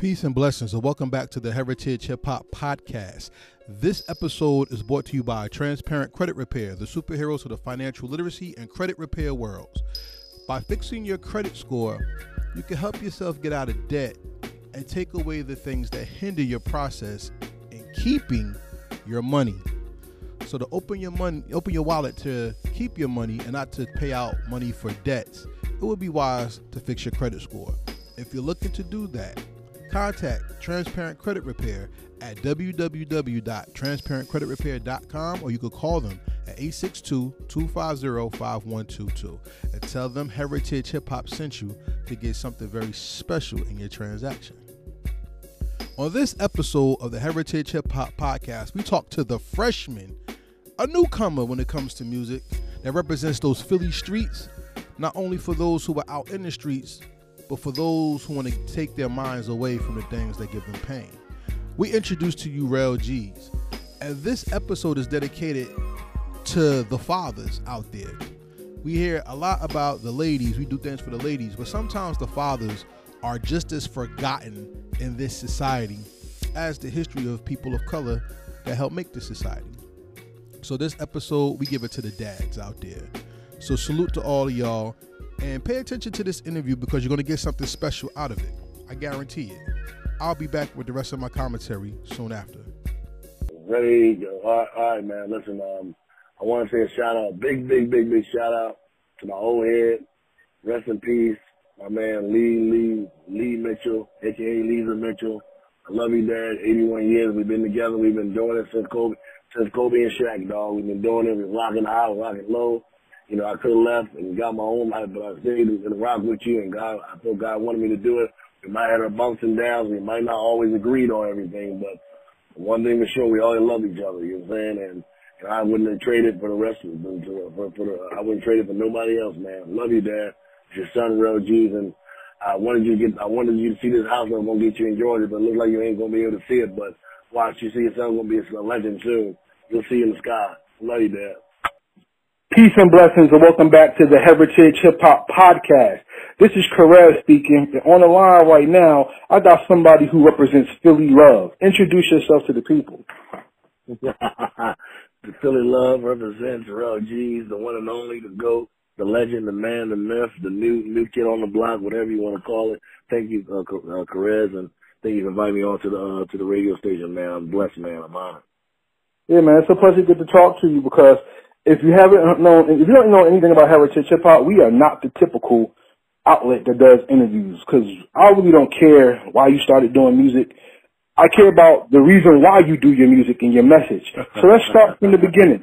Peace and blessings, and welcome back to the Heritage Hip Hop Podcast. This episode is brought to you by Transparent Credit Repair, the superheroes of the financial literacy and credit repair worlds. By fixing your credit score, you can help yourself get out of debt and take away the things that hinder your process in keeping your money. So to open your money, open your wallet to keep your money and not to pay out money for debts, it would be wise to fix your credit score. If you're looking to do that, contact Transparent Credit Repair at www.transparentcreditrepair.com or you could call them at 862-250-5122 and tell them Heritage Hip Hop sent you to get something very special in your transaction. On this episode of the Heritage Hip Hop Podcast, we talk to the freshman, a newcomer when it comes to music that represents those Philly streets, not only for those who are out in the streets, but for those who want to take their minds away from the things that give them pain. We introduce to you Rell Geez, and this episode is dedicated to the fathers out there. We hear a lot about the ladies, we do things for the ladies, but sometimes the fathers are just as forgotten in this society as the history of people of color that help make this society. So this episode, we give it to the dads out there. So salute to all of y'all and pay attention to this interview because you're going to get something special out of it. I guarantee it. I'll be back with the rest of my commentary soon after. Ready? All right, all right, man. Listen, um, I want to say a shout out, big, big, big, big shout out to my old head. Rest in peace, my man Lee Lee Lee Mitchell, aka Lisa Mitchell. I love you, Dad. 81 years we've been together. We've been doing it since Kobe, since Kobe and Shaq, dog. We've been doing it. We're rocking high, rocking low. You know, I could have left and got my own life, but I stayed and rock with you. And God, I feel God wanted me to do it. We might have our bumps and downs. We might not always agreed on everything, but one thing for sure, we always love each other. You know what I'm saying? And, and I wouldn't have traded for the rest of them. For, for the, I wouldn't trade it for nobody else, man. Love you, Dad. It's your son, Rell Geez, and I wanted you to get, I wanted you to see this house. I'm gonna get you in Georgia, but it looks like you ain't gonna be able to see it. But watch, you see your son gonna be a legend soon. You'll see in the sky. Love you, Dad. Peace and blessings and welcome back to the Heritage Hip Hop Podcast. This is Karel speaking. And on the line right now, I got somebody who represents Philly Love. Introduce yourself to the people. the Philly Love represents Rell Geez, the one and only, the GOAT, the legend, the man, the myth, the new new kid on the block, whatever you want to call it. Thank you, uh, uh, Karez, and thank you for inviting me on to the uh, to the radio station, man. I'm blessed, man. I'm honored. Yeah, man, it's a pleasure to get to talk to you because if you haven't known, if you don't know anything about Heritage Hip Hop, we are not the typical outlet that does interviews because I really don't care why you started doing music. I care about the reason why you do your music and your message. So let's start from the beginning.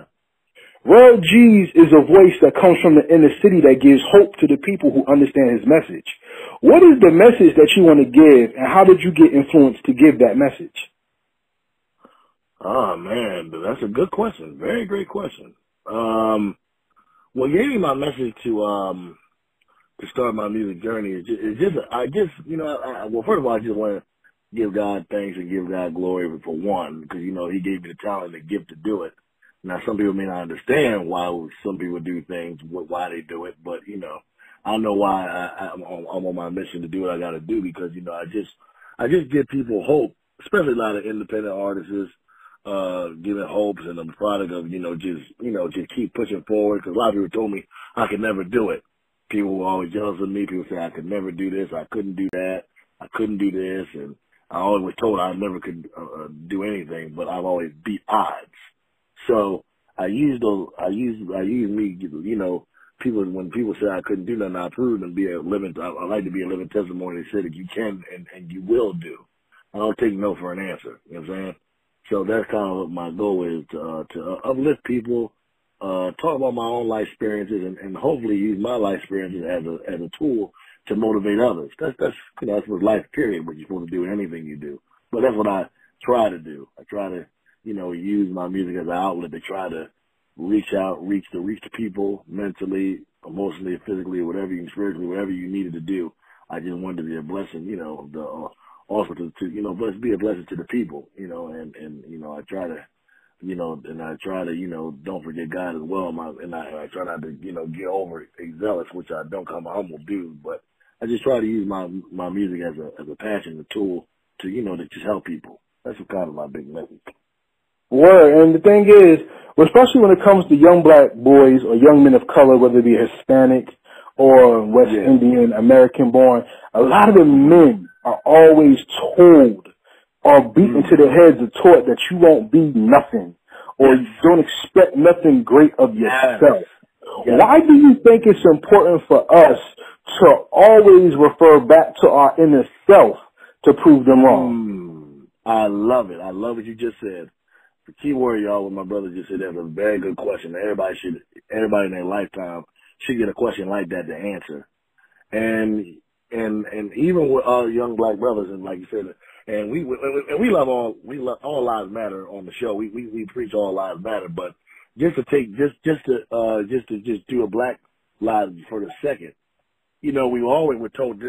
Rel G's is a voice that comes from the inner city that gives hope to the people who understand his message. What is the message that you want to give and how did you get influenced to give that message? Oh man, that's a good question. Very great question. Um, what gave me my message to um to start my music journey is just, is just I just you know I, well first of all I just want to give God thanks and give God glory for one because you know He gave me the talent and the gift to do it. Now some people may not understand why some people do things, why they do it, but you know I don't know why I, I'm, I'm on my mission to do what I got to do because you know I just I just give people hope, especially a lot of independent artists uh, giving hopes and I'm product of, you know, just, you know, just keep pushing forward. Cause a lot of people told me I could never do it. People were always jealous of me. People say I could never do this. I couldn't do that. I couldn't do this. And I always was told I never could uh, uh do anything, but I've always beat odds. So I used those, I used, I used me, you know, people, when people say I couldn't do nothing, I proved and be a living, I, I like to be a living testimony that said that you can and, and you will do. I don't take no for an answer. You know what I'm saying? So that's kind of what my goal is to, uh, to uplift people, uh, talk about my own life experiences and, and hopefully use my life experiences as a, as a tool to motivate others. That's, that's, you know, that's what life period, what you're supposed to do in anything you do. But that's what I try to do. I try to, you know, use my music as an outlet to try to reach out, reach to reach the people mentally, emotionally, physically, whatever you, spiritually, whatever you needed to do. I just wanted to be a blessing, you know, the, uh, also to, to you know, bless, be a blessing to the people, you know, and, and, you know, I try to, you know, and I try to, you know, don't forget God as well. My, and I, I try not to, you know, get over zealous, which I don't. I'm a humble dude, but I just try to use my my music as a as a passion, a tool to you know to just help people. That's kind of my big message. Word, and the thing is, especially when it comes to young black boys or young men of color, whether it be Hispanic or West Yeah. Indian, American born, a lot of the men are always told or beaten to their heads or taught that you won't be nothing or you don't expect nothing great of yourself. Yes. Why do you think it's important for us to always refer back to our inner self to prove them wrong? Mm, I love it. I love what you just said. The key word, y'all, what my brother just said, that's a very good question. Everybody should, everybody in their lifetime should get a question like that to answer. And, and, and even with our young black brothers, and like you said, and we, and we love all, we love, all lives matter on the show. We, we, we preach all lives matter, but just to take, just, just to, uh, just to just do a black lives for the second, you know, we always were told,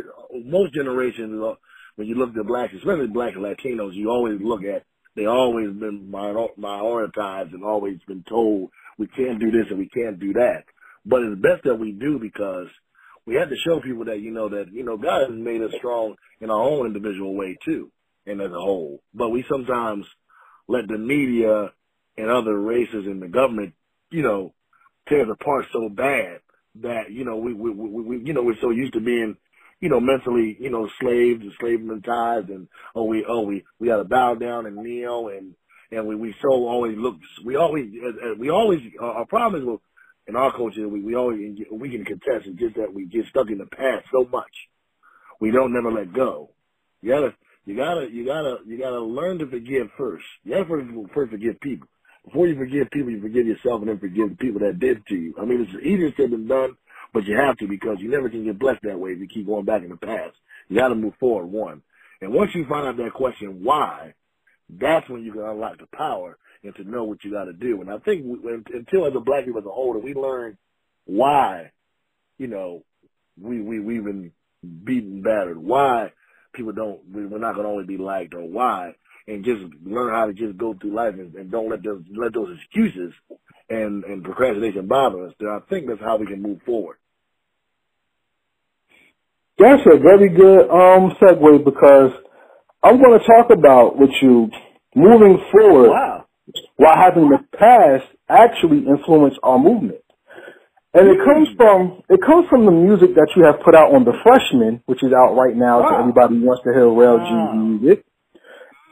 most generations, uh, when you look at blacks, especially black and Latinos, you always look at, they always been minor- minoritized and always been told we can't do this and we can't do that. But it's best that we do because we have to show people that, you know, that, you know, God has made us strong in our own individual way too, and as a whole. But we sometimes let the media and other races and the government, you know, tear us apart so bad that, you know, we, we, we, we you know, we're so used to being you know, mentally, you know, slaves and slavementized and, oh, we, oh, we, we got to bow down and kneel and, and we, we so always look, we always, we always, our problem is with, in our culture, we, we always, we can contest and just that we get stuck in the past so much. We don't never let go. You gotta, you gotta, you gotta, you gotta learn to forgive first. You have to first forgive people. Before you forgive people, you forgive yourself and then forgive the people that did to you. I mean, it's easier said than done, but you have to because you never can get blessed that way if you keep going back in the past. You got to move forward, one. And once you find out that question, why, that's when you can unlock the power and to know what you got to do. And I think we, until as a black people as a whole, that we learn why, you know, we, we, we've been beaten, battered, why people don't, we, we're not going to always be liked or why, and just learn how to just go through life and, and don't let those, let those excuses and, and procrastination bother us, then I think that's how we can move forward. That's a very good um segue because I'm going to talk about with you moving forward. Wow. What happened in the past actually influenced our movement, and it comes hmm. from it comes from the music that you have put out on the Freshman, which is out right now Wow. to everybody who wants to hear real Wow. G music.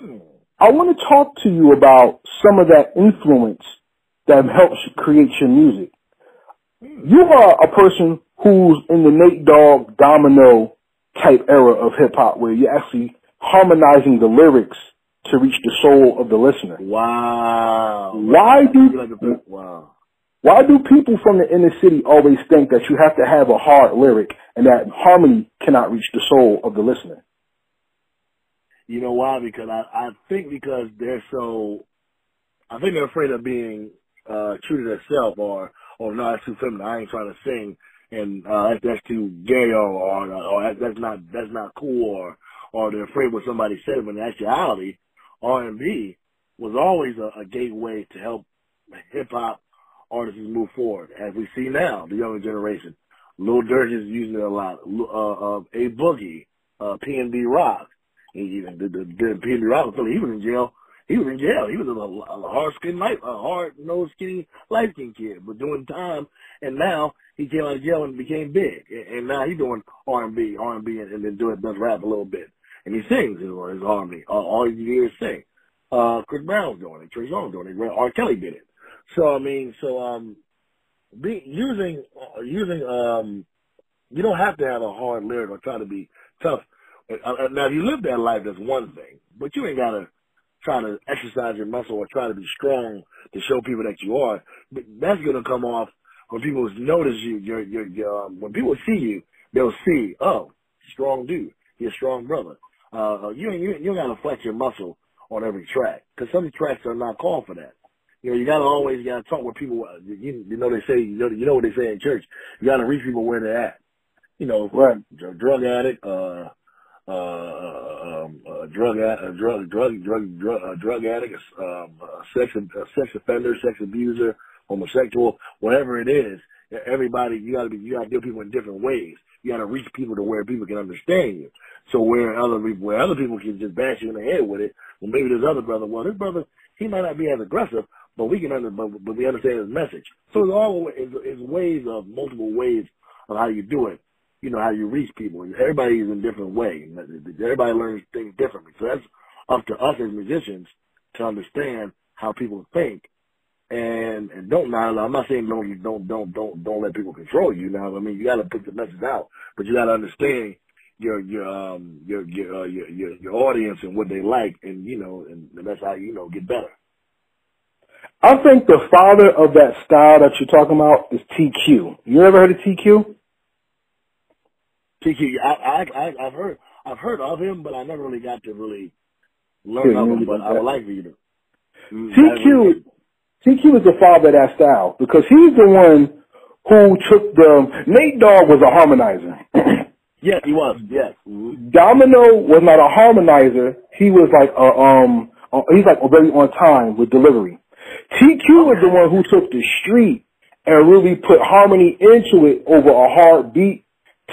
Hmm. I want to talk to you about some of that influence that helps create your music. Hmm. You are a person who's in the Nate Dogg Domino type era of hip hop where you're actually harmonizing the lyrics to reach the soul of the listener. Wow. Why do wow. why do people from the inner city always think that you have to have a hard lyric and that harmony cannot reach the soul of the listener? You know why? Because I, I think because they're so, I think they're afraid of being uh true to themselves or, or no, that's too feminine. I ain't trying to sing, and uh that's, that's too gay or or, or that's not that's not cool or or they're afraid what somebody said. When in actuality, R and B was always a, a gateway to help hip hop artists move forward, as we see now, the younger generation. Lil Durk is using it a lot. Uh, uh, A Boogie, uh, PnB Rock. He even did the, the PnB Rock. He was in jail. He was in jail. He was a, a hard skinned light, a hard nosed skinny light skinned kid, but doing time. And now he came out of jail and became big. And, and now he's doing R and B, R and B, and then doing does rap a little bit. And he sings his, his and B. All, you hear is sing. Uh, Chris Brown's doing it. Trey Songz doing it. R. Kelly did it. So I mean, so um, be using uh, using um, you don't have to have a hard lyric or try to be tough. Uh, uh, now, if you live that life, that's one thing, but you ain't gotta try to exercise your muscle or try to be strong to show people that you are. But that's gonna come off when people notice you. Your, your um, when people see you, they'll see, oh, strong dude, he's a strong brother. Uh, you you, you gotta flex your muscle on every track because some tracks are not called for that. You know, you gotta always gotta talk with people. uh, You, you know, they say you know you know what they say in church. You gotta reach people where they're at. You know, Right. drug addict, uh, uh, um, uh, drug, uh, drug, drug, drug, drug, uh, drug addict, um, uh, sex, uh, sex offender, sex abuser, homosexual, whatever it is. Everybody, you gotta be, you gotta deal with people in different ways. you got to reach people to where people can understand you. So where other people, where other people can just bash you in the head with it, well, maybe this other brother, well, this brother, he might not be as aggressive, but we can under, but, but we understand his message. So it's all it's, it's ways of multiple ways of how you do it. You know how you reach people. Everybody is in different way. Everybody learns things differently. So that's up to us as musicians to understand how people think and and don't now I'm not saying don't don't don't don't don't let people control you now I mean you got to put the message out but you got to understand your your um your your, uh, your your your audience and what they like and you know and, and that's how you know get better. I think the father of that style that you're talking about is TQ. You ever heard of TQ? TQ, I I, I I've heard I've heard of him, but I never really got to really learn yeah, of him. But I would like for you to. Mm, TQ TQ is the father of that style because he's the one who took the Nate Dogg was a harmonizer. yes, he was. Yes. Domino was not a harmonizer. He was like a um. A, he's like very on time with delivery. TQ was the one who took the street and really put harmony into it over a hard beat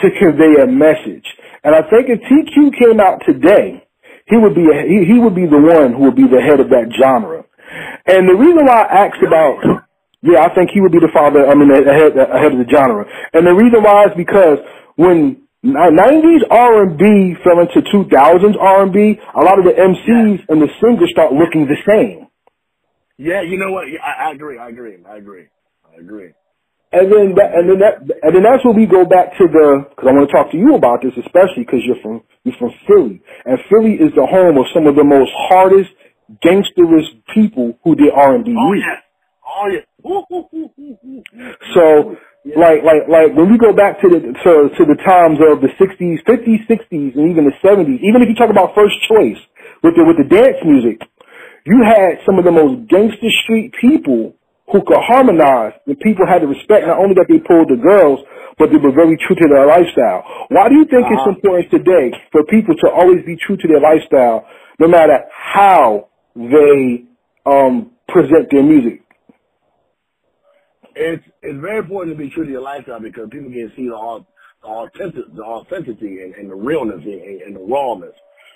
to convey a message. And I think if TQ came out today, he would be a, he, he would be the one who would be the head of that genre. And the reason why I asked about, yeah, I think he would be the father, I mean, ahead, ahead of the genre. And the reason why is because when 90s R&B fell into 2000s R&B, a lot of the MCs and the singers start looking the same. Yeah, you know what? I, I agree. I agree. I agree. I agree. And then that, and then that, and then that's where we go back to the, cause I want to talk to you about this, especially cause you're from, you're from Philly. And Philly is the home of some of the most hardest gangsterish people who did R and B oh, music. Oh yeah. Oh So yeah. like like like when we go back to the to, to the times of the sixties, fifties, sixties, and even the seventies, even if you talk about first choice with the with the dance music, you had some of the most gangster street people who could harmonize and people had to respect not only that they pulled the girls, but they were very true to their lifestyle. Why do you think uh-huh. it's important today for people to always be true to their lifestyle, no matter how they um, present their music. It's it's very important to be true to your lifestyle because people can see the, the authentic the authenticity and, and the realness and, and, the rawness.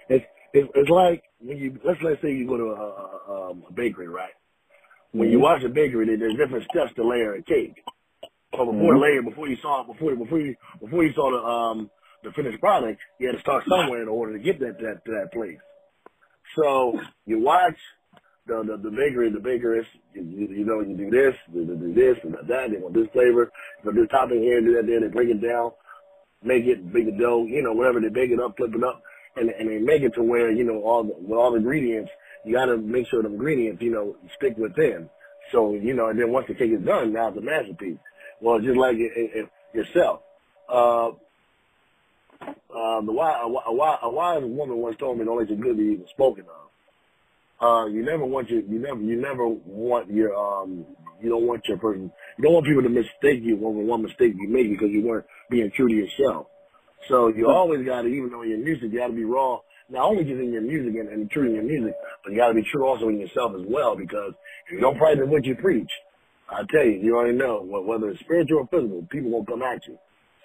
It's, it's it's like when you let's let's say you go to a, a, um, a bakery, right? When you mm-hmm. watch a bakery, there's different steps to layer a cake. So before mm-hmm. layer, before you saw before before you before you saw the um the finished product, you had to start somewhere in order to get that that to that place. So you watch the the, the bakery, the bakeress, you, you, know, you do this, you do this, and that. They want this flavor, know, this topping here, do that there. They break it down, make it, the dough, you know, whatever. They bake it up, flip it up, and and they make it to where you know all the, with all the ingredients. You got to make sure the ingredients, you know, stick within. So you know, and then once the cake is done, now it's a masterpiece. Well, just like it, it, it yourself. Uh, um, the wise, a, a, a wise woman once told me, "Don't let your good be even spoken of." Uh, you never want your, you never, you never want your, um, you don't want your person, you don't want people to mistake you over one mistake you make because you weren't being true to yourself. So you always got to, even though in your music, you got to be raw, not only just in your music and, and true in your music, but you got to be true also in yourself as well because if you don't practice what you preach, I tell you, you already know, whether it's spiritual or physical, people won't come at you.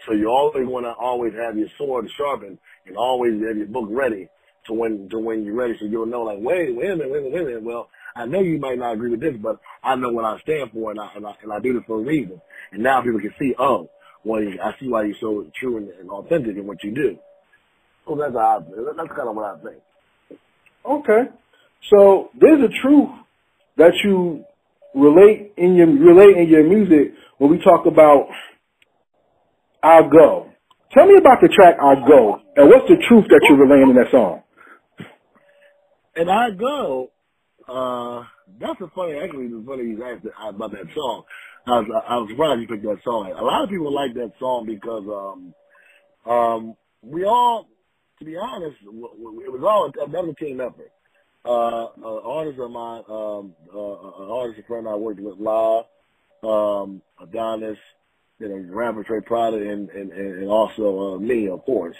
So you always want to always have your sword sharpened and always have your book ready to when to when you're ready, so you'll know like, wait, wait a minute, wait a minute. Well, I know you might not agree with this, but I know what I stand for, and I and I, and I do this for a reason. And now people can see, oh, well, I see why you're so true and, and authentic in what you do. So that's I, that's kind of what I think. Okay, so there's a truth that you relate in your relate in your music when we talk about I'll go. Tell me about the track I'll go and what's the truth that you're relaying in that song? And I go, uh, that's a funny, actually, it's funny you asked about that song. I was, I was surprised you picked that song. A lot of people like that song because, um, um, we all, to be honest, it was all another team effort. Uh, uh, artist of mine, um, uh, an artist a friend I worked with, La, um, Adonis, you know, rapper Trey Prada, and, and, and also, uh, me, of course.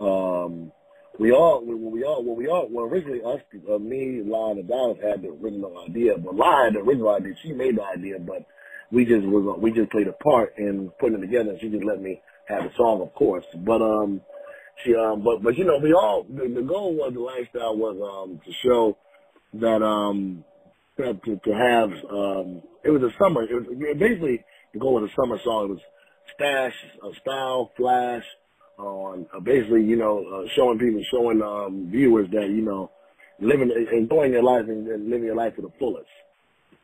Um, we all, we we all, well, we all, well, originally us, uh, me, Lon, and Adonis had the original idea, but had the original idea. She made the idea, but we just was, we just played a part in putting it together. And she just let me have the song, of course. But um, she um, but but you know, we all the, the goal was the lifestyle was um to show that um to, to have um it was a summer. It was basically goal was a summer song. It was stash, uh, style, flash, on uh, basically you know uh, showing people, showing um viewers that you know living, enjoying your life and, and living your life to the fullest.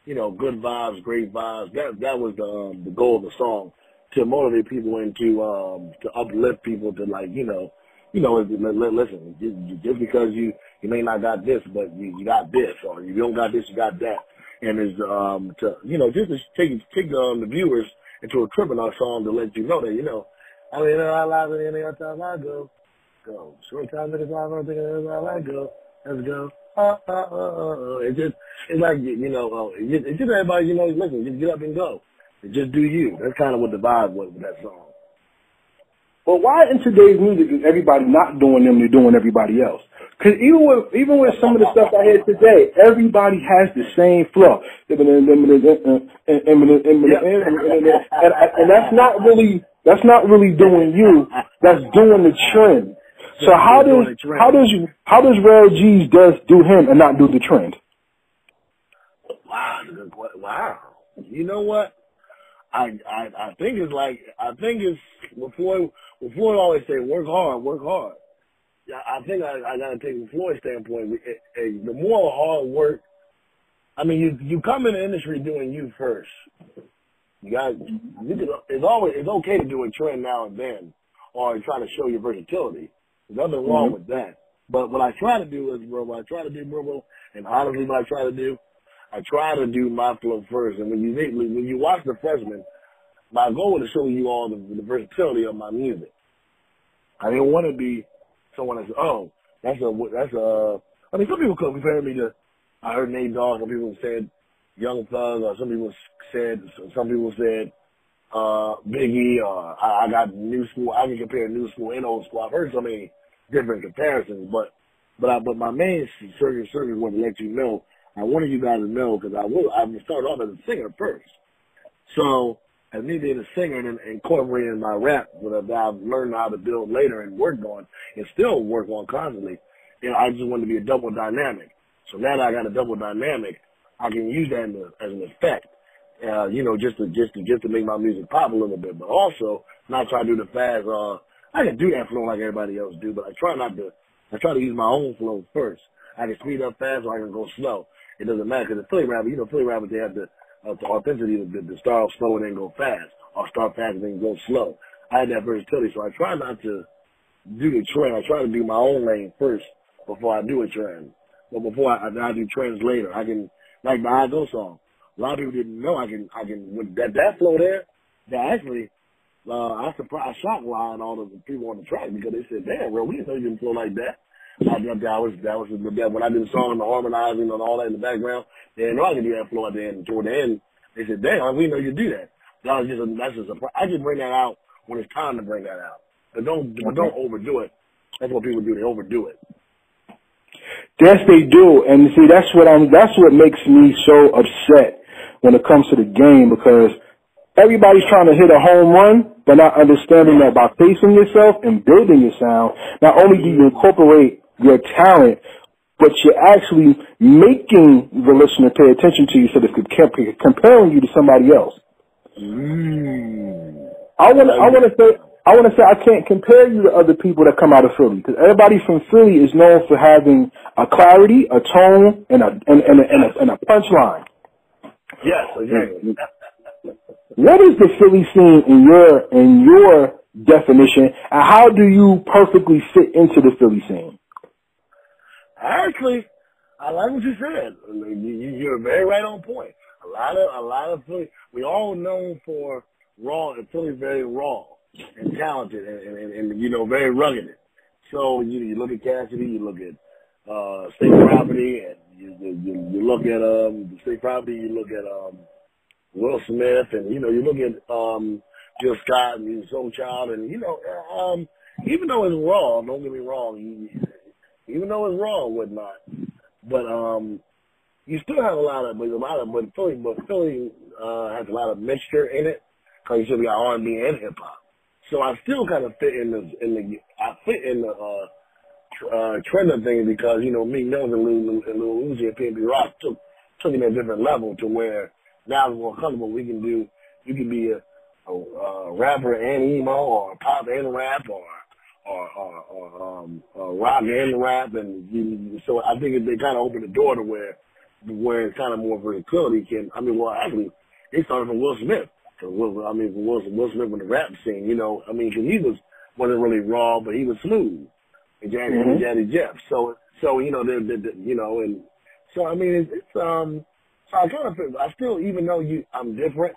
You know, good vibes, great vibes. That that was the um, the goal of the song to motivate people and to um to uplift people to like you know you know listen just because you you may not got this but you, you got this or you don't got this you got that and is um to you know just to take take um, the viewers into a trip in our song to let you know that you know I mean I live it any time I go go short time in the life I'm thinking I go let's go uh, uh, uh, uh, uh. It just, it's like, you know, uh, it's just everybody, you know, listen, just get up and go. and Just do you. That's kind of what the vibe was with that song. But why in today's music is everybody not doing them? They're doing everybody else. Because even with even with some of the stuff I hear today, everybody has the same flow, and, and, that's not really that's not really doing you. That's doing the trend. So how does how does you how does Rare G's does do him and not do the trend? Wow, wow. You know what? I, I I think it's like I think it's before before always say work hard, work hard. I think I, I gotta take from Floyd's standpoint. It, it, the more hard work, I mean, you you come in the industry doing you first. You got you can, it's always it's okay to do a trend now and then, or try to show your versatility. There's nothing wrong mm-hmm. with that. But what I try to do is, bro, what I try to do, bro, and honestly, what I try to do, I try to do my flow first. And when you when you watch the freshman, my goal is to show you all the, the versatility of my music. I didn't want to be someone that said, "Oh, that's a that's a. I mean, some people compare me to. I heard Nate Dogg. Some people said Young Thug, or some people said some people said uh Biggie. Or I, I got new school. I can compare new school and old school. I've heard so many different comparisons, but but I, but my main circuit circuit was to let you know I wanted you guys to know because I will. I started off as a singer first, so as me being a singer and incorporating my rap, what I've learned how to build later and work on, and still work on constantly. You know, I just wanted to be a double dynamic. So now that I got a double dynamic, I can use that as an effect. Uh, you know, just to just to just to make my music pop a little bit, but also not try to do the fast. Uh, I can do that flow like everybody else do, but I try not to. I try to use my own flow first. I can speed up fast or I can go slow. It doesn't matter because the Philly rapper, you know, Philly rappers they have the, uh, the authenticity to, to start slow and then go fast, or start fast and then go slow. I had that versatility, so I try not to do the trend. I try to do my own lane first before I do a trend. But before I, I do trends later, I can like my I Go song. A lot of people didn't know I can I can with that that flow there. That actually uh, I surprised, I shocked Ryan all the people on the track because they said, "Damn, bro, we didn't know you can flow like that." I that, that was that was that when I did the song and the harmonizing and all that in the background. They didn't know I could do that flow at the end. Toward the end, they said, "Damn, we know you do that." That was just a, that's just a, I just bring that out when it's time to bring that out. But don't but don't overdo it. That's what people do. They overdo it. Yes, they do, and see that's what I'm. That's what makes me so upset when it comes to the game because everybody's trying to hit a home run, but not understanding that by pacing yourself and building your sound, not only do you incorporate your talent, but you're actually making the listener pay attention to you so they're comparing you to somebody else. Mm. I want to, I want to say, I want to say I can't compare you to other people that come out of Philly because everybody from Philly is known for having a clarity, a tone, and a and, and, a, and a, and a punchline. Yes, exactly. What is the Philly scene in your in your definition, and how do you perfectly fit into the Philly scene? Actually, I like what you said. You're very right on point. A lot of a lot of Philly, we all known for raw. Philly's very raw and talented, and, and, and, you know very rugged. So you you look at Cassidy, you look at uh, state property, and you, you you look at um state property, you look at um Will Smith, and you know, you look at um Jill Scott and Soul Child, and you know, um, even though it's wrong, don't get me wrong, you, even though it's wrong, whatnot, but um, you still have a lot of, a lot of, but Philly, but Philly uh, has a lot of mixture in it because you still got R and B and hip hop. So I still kind of fit in the in the I fit in the uh, tr- uh, trend of things because you know me, Mills and Lil, and Lil Uzi and PNB Rock took took it at a different level to where now it's more comfortable. We can do you can be a, a, a rapper and emo or pop and rap or or or, or um, uh, rock and rap, and you, so I think they kind of opened the door to where where it's kind of more versatility can. I mean, well, actually, they started from Will Smith. So Will, I mean, Will, Will Smith with the rap scene, you know, I mean, because he was wasn't really raw, but he was smooth, and Jazzy, Mhm. Jazzy Jeff. So, so you know, they, they, they, you know, and so I mean, it's, it's um, so I kind of, I still, even though you, I'm different,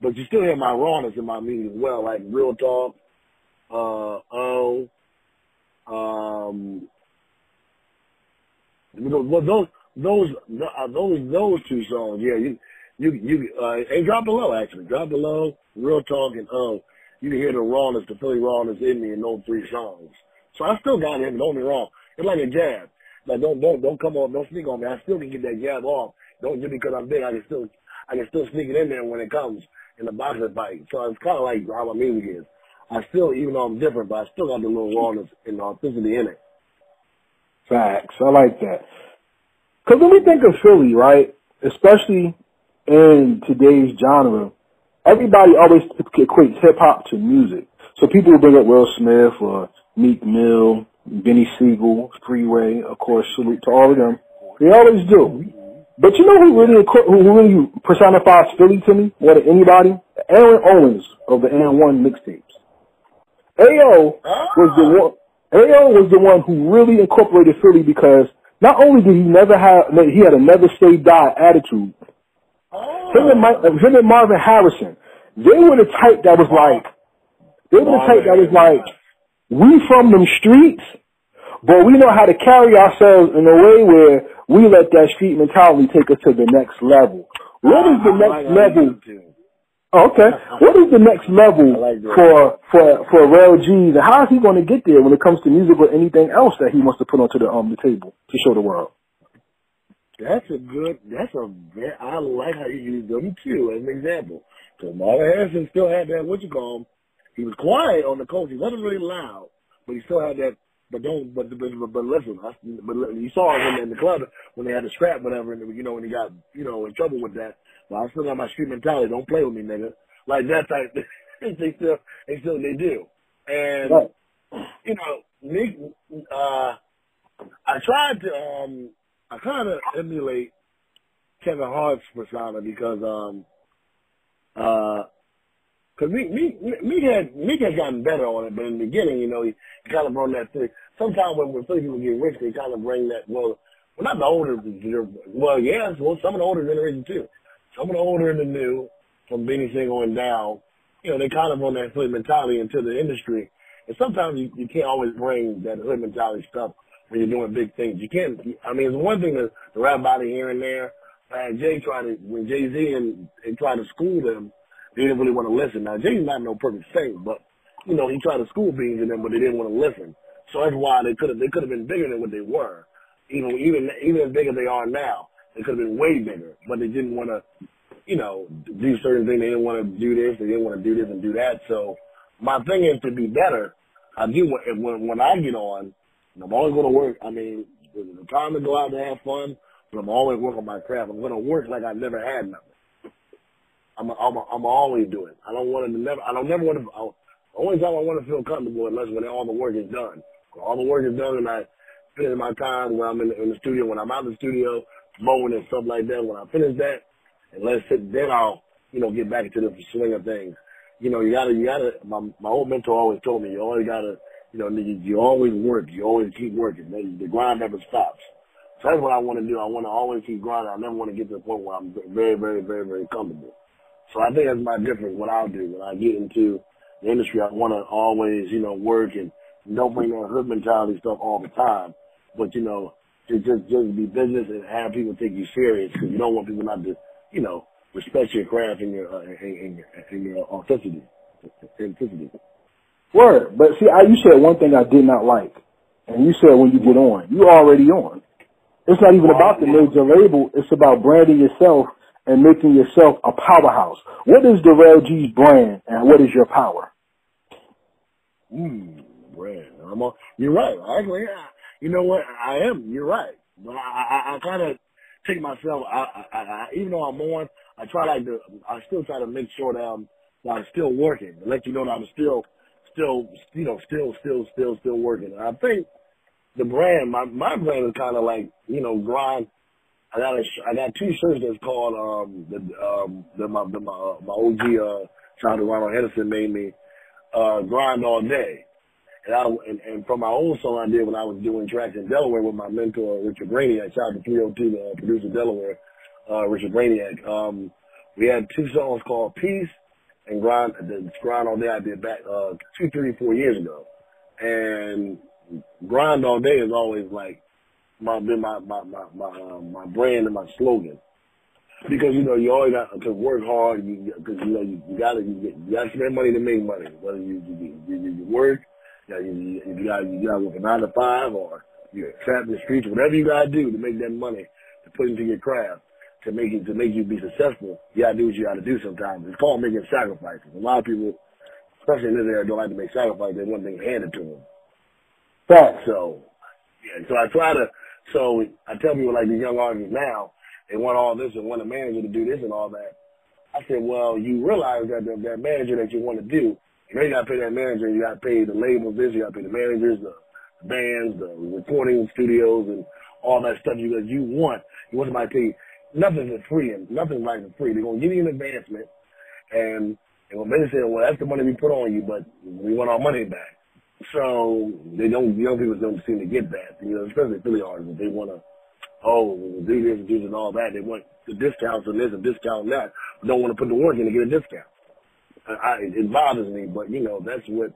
but you still hear my rawness in my music as well, like real talk, uh, oh, um, well, those, those, uh, those, those two songs, yeah, you, you, you, uh, and drop below actually, drop below, real talk, and oh, you can hear the rawness, the Philly rawness in me in those three songs. So I still got him. Don't me wrong. It's like a jab. Like don't don't don't come on, don't sneak on me. I still can get that jab off. Don't just because I'm big, I can still I can still sneak it in there when it comes in the boxing fight. So it's kind of like how my music is. I still, even though I'm different, but I still got the little rawness and authenticity in it. Facts. I like that. Because when we think of Philly, right, especially in today's genre, everybody always equates hip hop to music. So people will bring up Will Smith or Meek Mill, Beanie Sigel, Freeway, of course, salute to all of them. They always do. But you know who really who really personifies Philly to me more than anybody? Aaron Owens of the N1 mixtapes. AO was the one. AO was the one who really incorporated Philly because not only did he never have he had a never say die attitude. Him and, Mike, him and Marvin Harrison, they were the type that was like, they were the type that was like, we from them streets, but we know how to carry ourselves in a way where we let that street mentality take us to the next level. What is the next like how level? do it, too. Oh, okay. What is the next level like for for for Rail G's, and how is he going to get there when it comes to music or anything else that he wants to put onto the um the table to show the world? That's a good. That's a. ve- I like how you use them too as an example. Because Marvin Harrison still had that. What you call him? He was quiet on the coast. He wasn't really loud, but he still had that. But don't. But but, but, but listen. I, but you saw him in the club when they had the scrap, whatever, and you know when he got you know in trouble with that. But I still got my street mentality. Don't play with me, nigga. Like that type. they still. They still. They do. And Right. you know, me, Uh, I tried to. um I kind of emulate Kevin Hart's persona because um uh because me, me, Meek had Meek has gotten better on it, but in the beginning, you know, he, he kind of brought that thing. Sometimes when when people get rich, they kind of bring that. Well, well, not the older. Well, yes, well, some of the older generation too. Some of the older and the new, from Beanie Sigel and down, you know, they kind of bring that hood mentality into the industry. And sometimes you, you can't always bring that hood mentality stuff when you're doing big things. You can't. I mean, it's one thing to, to rap about it here and there. And Jay tried to when Jay Z and, and tried to school them, they didn't really want to listen. Now Jay's not no perfect saint, but you know he tried to school beans in them, but they didn't want to listen. So that's why they could have they could have been bigger than what they were. Even even even as big as they are now, they could have been way bigger, but they didn't want to, you know, do certain things. They didn't want to do this. They didn't want to do this and do that. So my thing is to be better. I do when when I get on, I'm always going to work. I mean, a time to go out and have fun, but I'm always working my craft. I'm going to work like I've never had nothing. I'm a, I'm a, I'm always do it. I don't want to never. I don't never want to. I, the only time I want to feel comfortable unless when all the work is done. All the work is done and I finish my time when I'm in the, in the studio. When I'm out in the studio mowing and stuff like that. When I finish that, and let's sit. Then I'll you know get back into the swing of things. You know you gotta you gotta. My my old mentor always told me you always gotta. You know you, you always work. You always keep working. Man, the grind never stops. So that's what I want to do. I want to always keep grinding. I never want to get to the point where I'm very, very, very, very comfortable. So I think that's my difference. What I'll do when I get into the industry, I want to always, you know, work and don't bring that hood mentality stuff all the time. But you know, to just just be business and have people take you serious because you don't want people not to, you know, respect your craft and your uh, and, and, your- and your authenticity. Authenticity. Word. But see, I, you said one thing I did not like, and you said when you get on, you already on. It's not even about the major label. It's about branding yourself and making yourself a powerhouse. What is the Rail G's brand, and what is your power? Mm, brand. I'm on, you're right. Actually, you know what? I am. You're right. But I, I, I kind of take myself. I, I, I, even though I'm on, I try like to. I still try to make sure that I'm, that I'm still working. Let you know that I'm still, still, you know, still, still, still, still working. And I think the brand, my my brand is kind of like you know grind. I got a, I got two shirts that's called um the um the my the, my uh, my OG uh to Ronald Henderson made me uh grind all day. And, I, and, and from my own song I did when I was doing tracks in Delaware with my mentor Richard Brainiac, shout out to 302, the uh, producer Delaware, uh, Richard Brainiac. Um, we had two songs called Peace and Grind, the Grind All Day I did back, uh, two, three, four years ago. And Grind All Day is always like my, been my, my, my, my, uh, my brand and my slogan. Because, you know, you always got to work hard, you, cause, you know, you, you gotta, you, you gotta spend money to make money. Whether you, you, you, you work, you, know, you, you, you gotta, you gotta work a nine to five or you're trapped in the streets, whatever you gotta do to make that money to put into your craft to make it, to make you be successful, you gotta do what you gotta do sometimes. It's called making sacrifices. A lot of people, especially in this area, don't like to make sacrifices. They want things handed to them. Facts. So, yeah, so I try to, so I tell people like these young artists now, they want all this and want a manager to do this and all that. I said, well, you realize that the, that manager that you want to do, you got to pay that manager, you got to pay the labels this, you got to pay the managers, the, bands, the recording studios, and all that stuff you you want. You want somebody to pay. Nothing's for free, and nothing's like for free. They're gonna give you an advancement, and they're gonna basically say, well, that's the money we put on you, but we want our money back. So they don't, young people don't seem to get that, you know, especially Philly artists. They want to, oh, do this and do this and all that. They want the discounts and this and discount and that, but don't want to put the work in to get a discount. I, it bothers me, but you know, that's what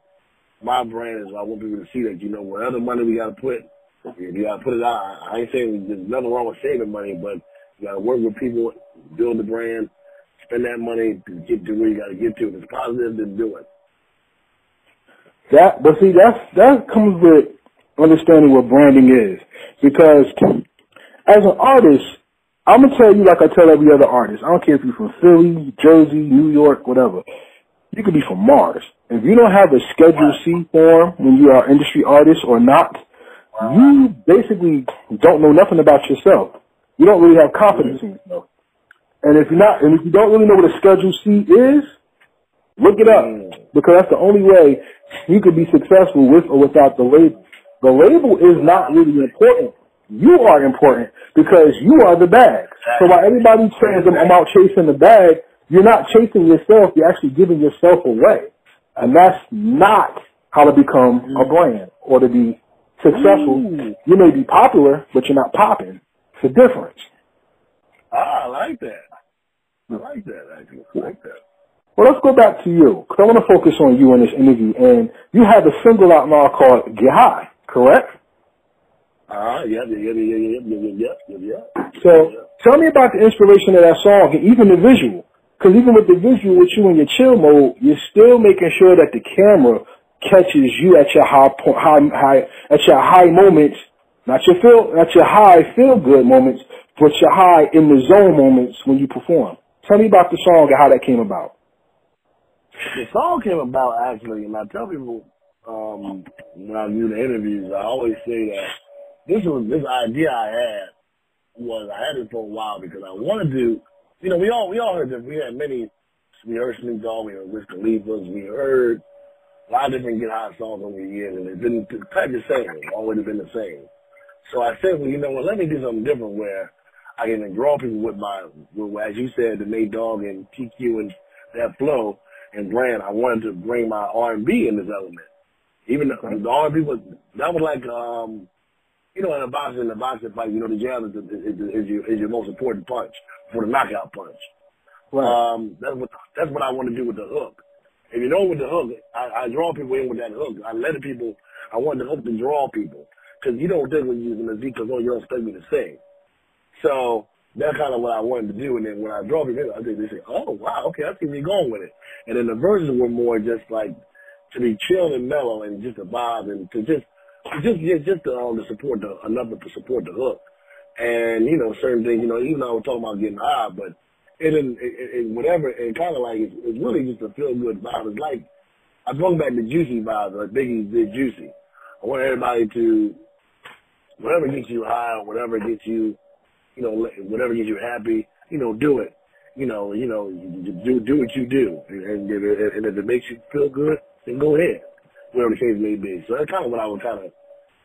my brand is. I want people to see that, you know, whatever money we got to put, if you got to put it out. I ain't saying there's nothing wrong with saving money, but you got to work with people, build the brand, spend that money to get to where you got to get to. If it's positive, then do it. That, but see, that's, that comes with understanding what branding is. Because as an artist, I'm gonna tell you like I tell every other artist. I don't care if you're from Philly, Jersey, New York, whatever. You could be from Mars. If you don't have a Schedule C form when you are industry artist or not, you basically don't know nothing about yourself. You don't really have confidence in yourself. And if you're not, and if you don't really know what a Schedule C is, look it up because that's the only way you could be successful with or without the label. The label is not really important. You are important because you are the bag. So while everybody says I'm out chasing the bag, you're not chasing yourself. You're actually giving yourself away. And that's not how to become a brand or to be successful. Ooh. You may be popular, but you're not popping. It's a difference. Ah, I like that. I like that, actually. I like that. Well, let's go back to you because I want to focus on you in this interview. And you have a single out now called Get High, correct? Ah, yeah, yeah, yeah, yeah, yeah, yeah, yeah, yeah, yeah. So tell me about the inspiration of that song and even the visual. Because even with the visual, with you in your chill mode, you're still making sure that the camera catches you at your high point, high, high, at your high moments, not your feel, not your high feel good moments, but your high in the zone moments when you perform. Tell me about the song and how that came about. The song came about actually, and I tell people um, when I do the interviews, I always say that this was this idea I had was I had it for a while because I wanted to, you know, we all we all heard that we had many, we heard Snoop Dogg, we heard Wiz Khalifa's, we heard a lot of different get high songs over the years, and it's been kind of the same, always been the same. So I said, well, you know what, let me do something different where I can draw people with my, with, as you said, the Nate Dogg and TQ and that flow and brand. I wanted to bring my R&B in this element. Even though the R&B was, that was like, um, you know, in a boxing, in a boxing fight, you know, the jab is, is, is, your, is your most important punch for the knockout punch. Um, that's what, that's what I want to do with the hook. If you know with the hook, I, I draw people in with that hook. I let the people, I want the hook to draw people. Cause you don't think when you're using the Z, cause oh, you don't expect me to sing. So that's kind of what I wanted to do. And then when I draw people, I think they say, oh wow, okay, I see where you're going with it. And then the verses were more just like to be chill and mellow and just a vibe and to just just just just to, um, to support the enough to support the hook. And you know certain things, you know, even though I was talking about getting high, but it it, it, it, whatever, it kind of like it's, it's really just a feel good vibe. It's like I brought back the juicy vibes, like Biggie did Juicy. I want everybody to, whatever gets you high, or whatever gets you, you know, whatever gets you happy, you know, do it. You know, you know, do do what you do, and, and, and if it makes you feel good, then go ahead, whatever the case may be. So that's kind of what I was kind of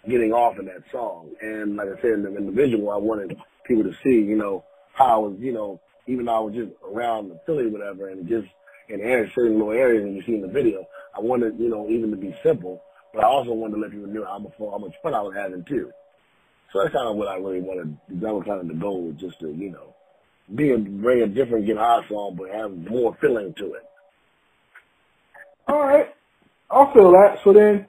getting off in that song. And like I said, in the, in the visual, I wanted people to see, you know, how I was, you know, even though I was just around the Philly whatever, and just in areas, certain little areas, and you see in the video, I wanted, you know, even to be simple, but I also wanted to let people know how much fun, how much fun I was having too. So that's kind of what I really wanted. That was kind of the goal, just to, you know, be a, bring a different Get High song, but have more feeling to it. All right. I'll feel that. So then,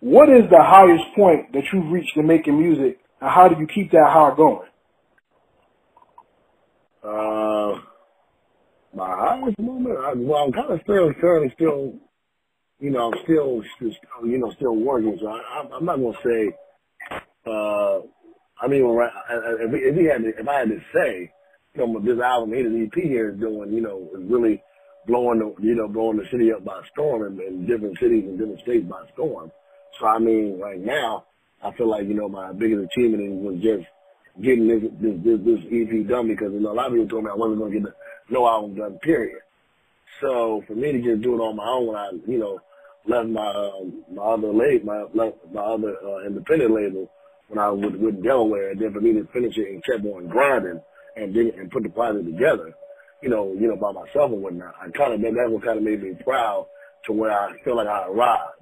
what is the highest point that you've reached in making music, and how do you keep that high going? Uh, my highest moment, I, well, I'm kind of still, currently still, you know, I'm still, still, you know, still working. So I, I'm not gonna say, uh, I mean, if, if we had, to, if I had to say, you know, this album the EP here is doing, you know, is really blowing the, you know, blowing the city up by storm in, in different cities and different states by storm. So I mean, right now, I feel like, you know, my biggest achievement was just getting this this this, this EP done because you know a lot of people told me I wasn't going to get the no album done. Period. So for me to just do it on my own when I you know left my um, my other label my left my other uh, independent label when I was with, with Delaware, and then for me to finish it and kept on grinding and then and put the project together, you know, you know by myself and whatnot. I kind of that what kind of made me proud to where I feel like I arrived.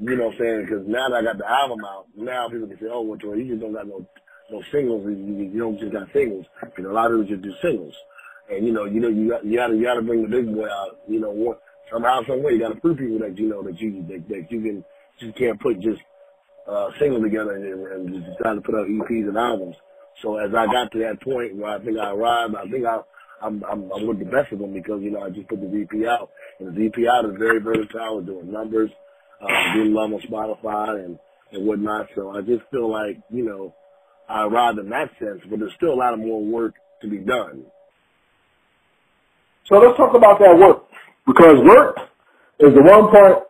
You know what I'm saying? Because now that I got the album out, now people can say, "Oh, well, Troy, you just don't got no no singles. You, you don't just got singles. You know, a lot of people just do singles. And you know, you know, you got you got to you got to bring the big boy out. You know, one, somehow, some way, you got to prove people that you know that you that, that you can just can't put just uh, singles together and, and just trying to put out EPs and albums. So as I got to that point where I think I arrived, I think I I'm, I'm, I'm with the best of them because, you know, I just put the EP out. And the EP out is very versatile. Doing numbers, uh, doing love on Spotify and, and whatnot. So I just feel like, you know, I arrived in that sense, but there's still a lot of more work to be done. So let's talk about that work. Because work is the one part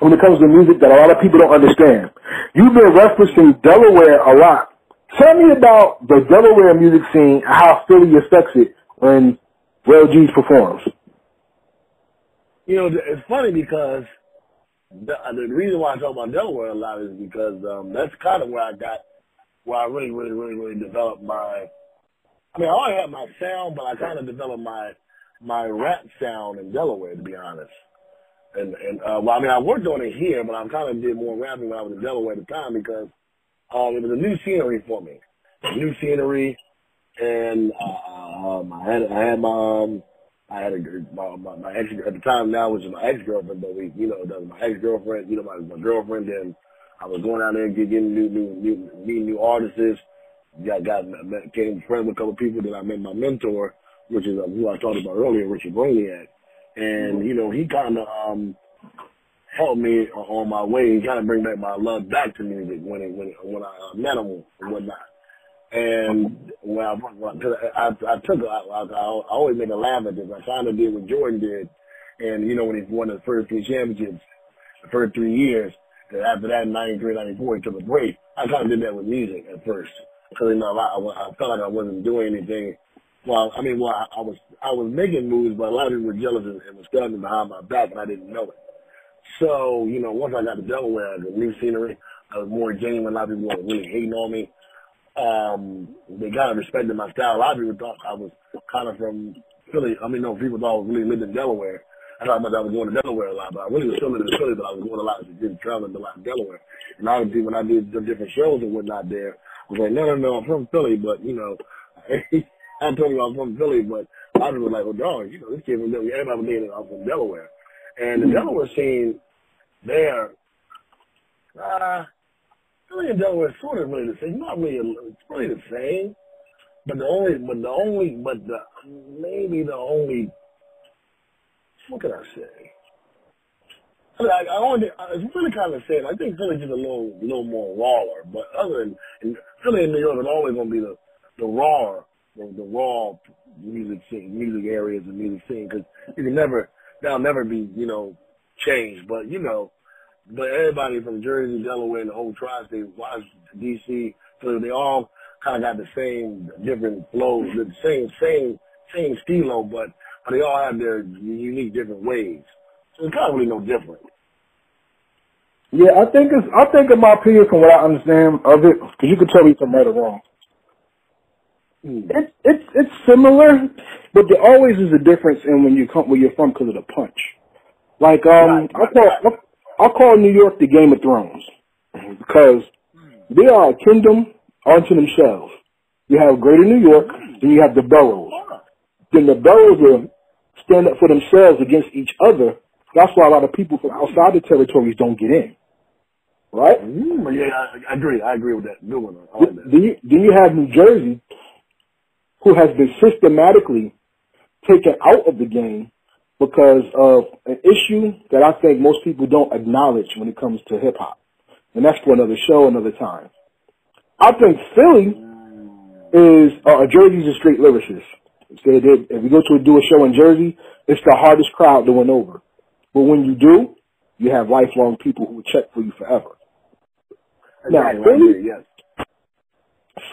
when it comes to music that a lot of people don't understand. You've been referencing Delaware a lot. Tell me about the Delaware music scene and how Philly affects it when Rell Geez performs. You know, it's funny because the, the reason why I talk about Delaware a lot is because um, that's kind of where I got where I really, really, really, really developed my. I mean, I already had my sound, but I kind of developed my my rap sound in Delaware, to be honest. And and uh, well, I mean, I worked on it here, but I kind of did more rapping when I was in Delaware at the time because um, it was a new scenery for me, new scenery, and uh, um, I had I had my um, I had a my, my, my ex at the time now was my ex girlfriend, but we you know that was my ex girlfriend, you know my my girlfriend, and I was going out there and getting new, new, new, meeting new artists. Got, got, met, came friends with a couple of people. Then I met my mentor, which is uh, who I talked about earlier, Richard Broniak. And, you know, he kind of, um, helped me on my way. He kind of bring back my love back to music when it, when, when I uh, met him and whatnot. And well, I, I, I, took, I, always make a laugh at this. I kind of did what Jordan did. And, you know, when he won the first three championships, the first three years, and after that, in 93, 94, he took a break. I kind of did that with music at first. Because, you know, I, I, I felt like I wasn't doing anything. Well, I mean, well, I, I was, I was making moves, but a lot of people were jealous and, and was standing behind my back, and I didn't know it. So, you know, once I got to Delaware, the new scenery, I was more genuine. A lot of people were really hating on me. Um, they kind of respected my style. A lot of people thought I was kind of from Philly. I mean, no, people thought I was really lived in Delaware. I thought about I was going to Delaware a lot, but I really was still living in Philly, but I was going a lot, did traveling a lot in Delaware. And obviously when I did the different shows and whatnot there, I was like, no, no, no, I'm from Philly, but you know, I told you I was from Philly, but I was like, well, dog, you know, this kid from Delaware, everybody was thinking I'm from Delaware. And the Delaware scene there, uh, Philly and Delaware is sort of really the same. Not really, it's really the same. But the only, but the only, but the, maybe the only what can I say? I, mean, I, I only, it's really kind of the same. I think Philly's just a little, little more rawer, but other than and Philly and New York is always going to be the, the raw, the, the raw music scene, music areas and music scene because you can never, that'll never be, you know, changed. But you know, but everybody from Jersey, Delaware, and the whole tri-state, Washington, D.C., so they all kind of got the same different flows, the same same same stilo, but but they all have their unique different ways. So it's kind of really no different. Yeah, I think it's. I think, in my opinion, from what I understand of it, because you can tell me if I'm right or wrong. Hmm. It's it's it's similar, but there always is a difference in when you come where you're from because of the punch. Like um, Right, I right, call right. I call New York the Game of Thrones because they are a kingdom unto themselves. You have Greater New York, then you have the boroughs. Then the boroughs will stand up for themselves against each other. That's why a lot of people from outside the territories don't get in. Right? Mm, yeah, I, I agree. I agree with that. Good one. Like that. Then you, then you have New Jersey, who has been systematically taken out of the game because of an issue that I think most people don't acknowledge when it comes to hip hop. And that's for another show, another time. I think Philly is, uh, Jersey's a straight lyricist. They did, if you go to a, do a show in Jersey, it's the hardest crowd to win over. But when you do, you have lifelong people who will check for you forever. Now, Philly, yes.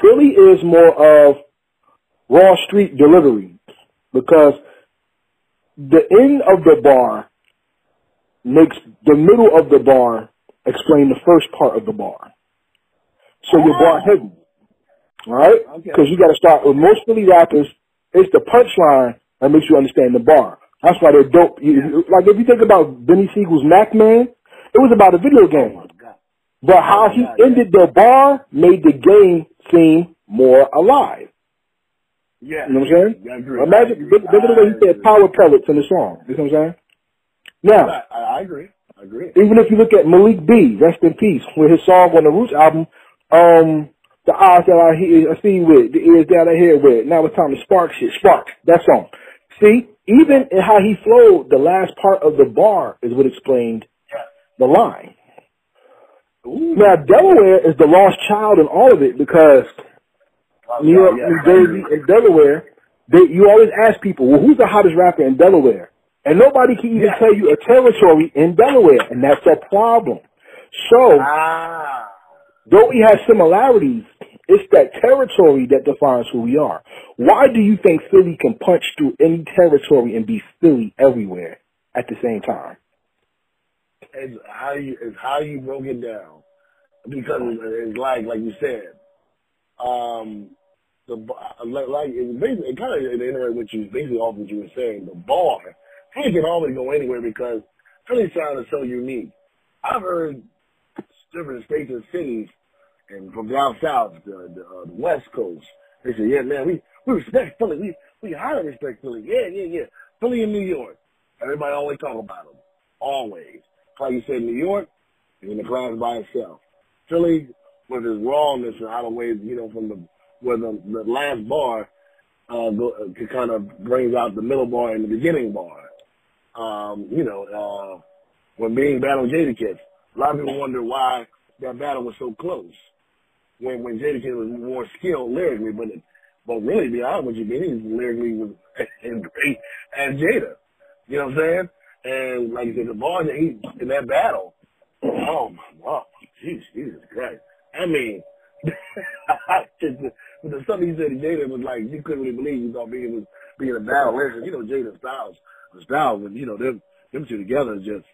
Philly is more of raw street delivery because the end of the bar makes the middle of the bar explain the first part of the bar. So your bar heavy, right? Okay. Because you got to start with most of Philly rappers. It's the punchline that makes you understand the bar. That's why they're dope. You- Like if you think about Beanie Sigel's Mac Man, it was about a video game. Oh. But how he Yeah, yeah. ended the bar made the game seem more alive. Yeah. You know what I'm saying? I agree. Imagine, I agree. look, look at the way he said power pellets in the song. You know what I'm saying? Now, I, I agree. I agree. even if you look at Malik B, rest in peace, with his song on the Roots album, um, the eyes that I hear, I see with, the ears that I hear with, now it's time to spark shit, spark, that song. See, even in how he flowed, the last part of the bar is what explained the line. Ooh. Now, Delaware is the lost child in all of it because New York, yeah, New Jersey, and Delaware, they, you always ask people, well, who's the hottest rapper in Delaware? And nobody can even Yeah. tell you a territory in Delaware, and that's a problem. So, Ah. though we have similarities, it's that territory that defines who we are. Why do you think Philly can punch through any territory and be Philly everywhere at the same time? It's how you it's how you broke it down because it's, it's like like you said, um, the like it basically it kind of reiterated what you basically off what you were saying. The bar, it can always go anywhere because Philly sound is so unique. I've heard different states and cities, and from down south, the the, uh, the West Coast, they say, yeah, man, we we respect Philly. We we highly respect Philly. Yeah, yeah, yeah. Philly in New York. Everybody always talk about them. Always. Like you said, New York is in the class by itself. Philly, with its rawness and how the way, you know, from the, where the, the last bar, uh, go, uh, kind of brings out the middle bar and the beginning bar. Um, you know, uh, when Beanie battle Jadakiss, a lot of people wonder why that battle was so close. When, when Jadakiss was more skilled lyrically, but it, but really, be honest with you, Beanie lyrically was as great as Jada. You know what I'm saying? And like I said, the bars that he in that battle, oh my god, jeez, Jesus Christ. I mean, the, with the stuff he said to Jada was like you couldn't really believe you thought being was being a battle. Listen, you know Jada Styles, Styles, and you know them them two together is just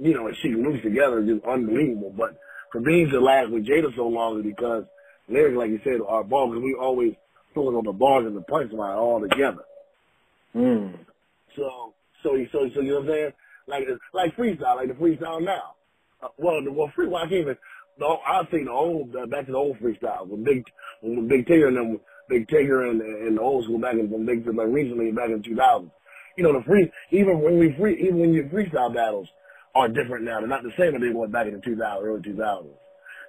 you know and she moves together is just unbelievable. But for Beanie to last with Jada so long is because lyrics, like you said, are bars because we always focus on the bars and the punchline all together. Mm. So, so, so, so, you know what I'm saying? Like, it's like freestyle, like the freestyle now. Uh, well, the well, free, well, I can't even. The, say the old, uh, back to the old freestyle when Big, when Big Tigger and them, Big Tigger and, and the old school back in, from Big, like recently back in 2000. You know, the free, even when we free, even when your freestyle battles are different now. They're not the same as they were back in the 2000, early 2000s.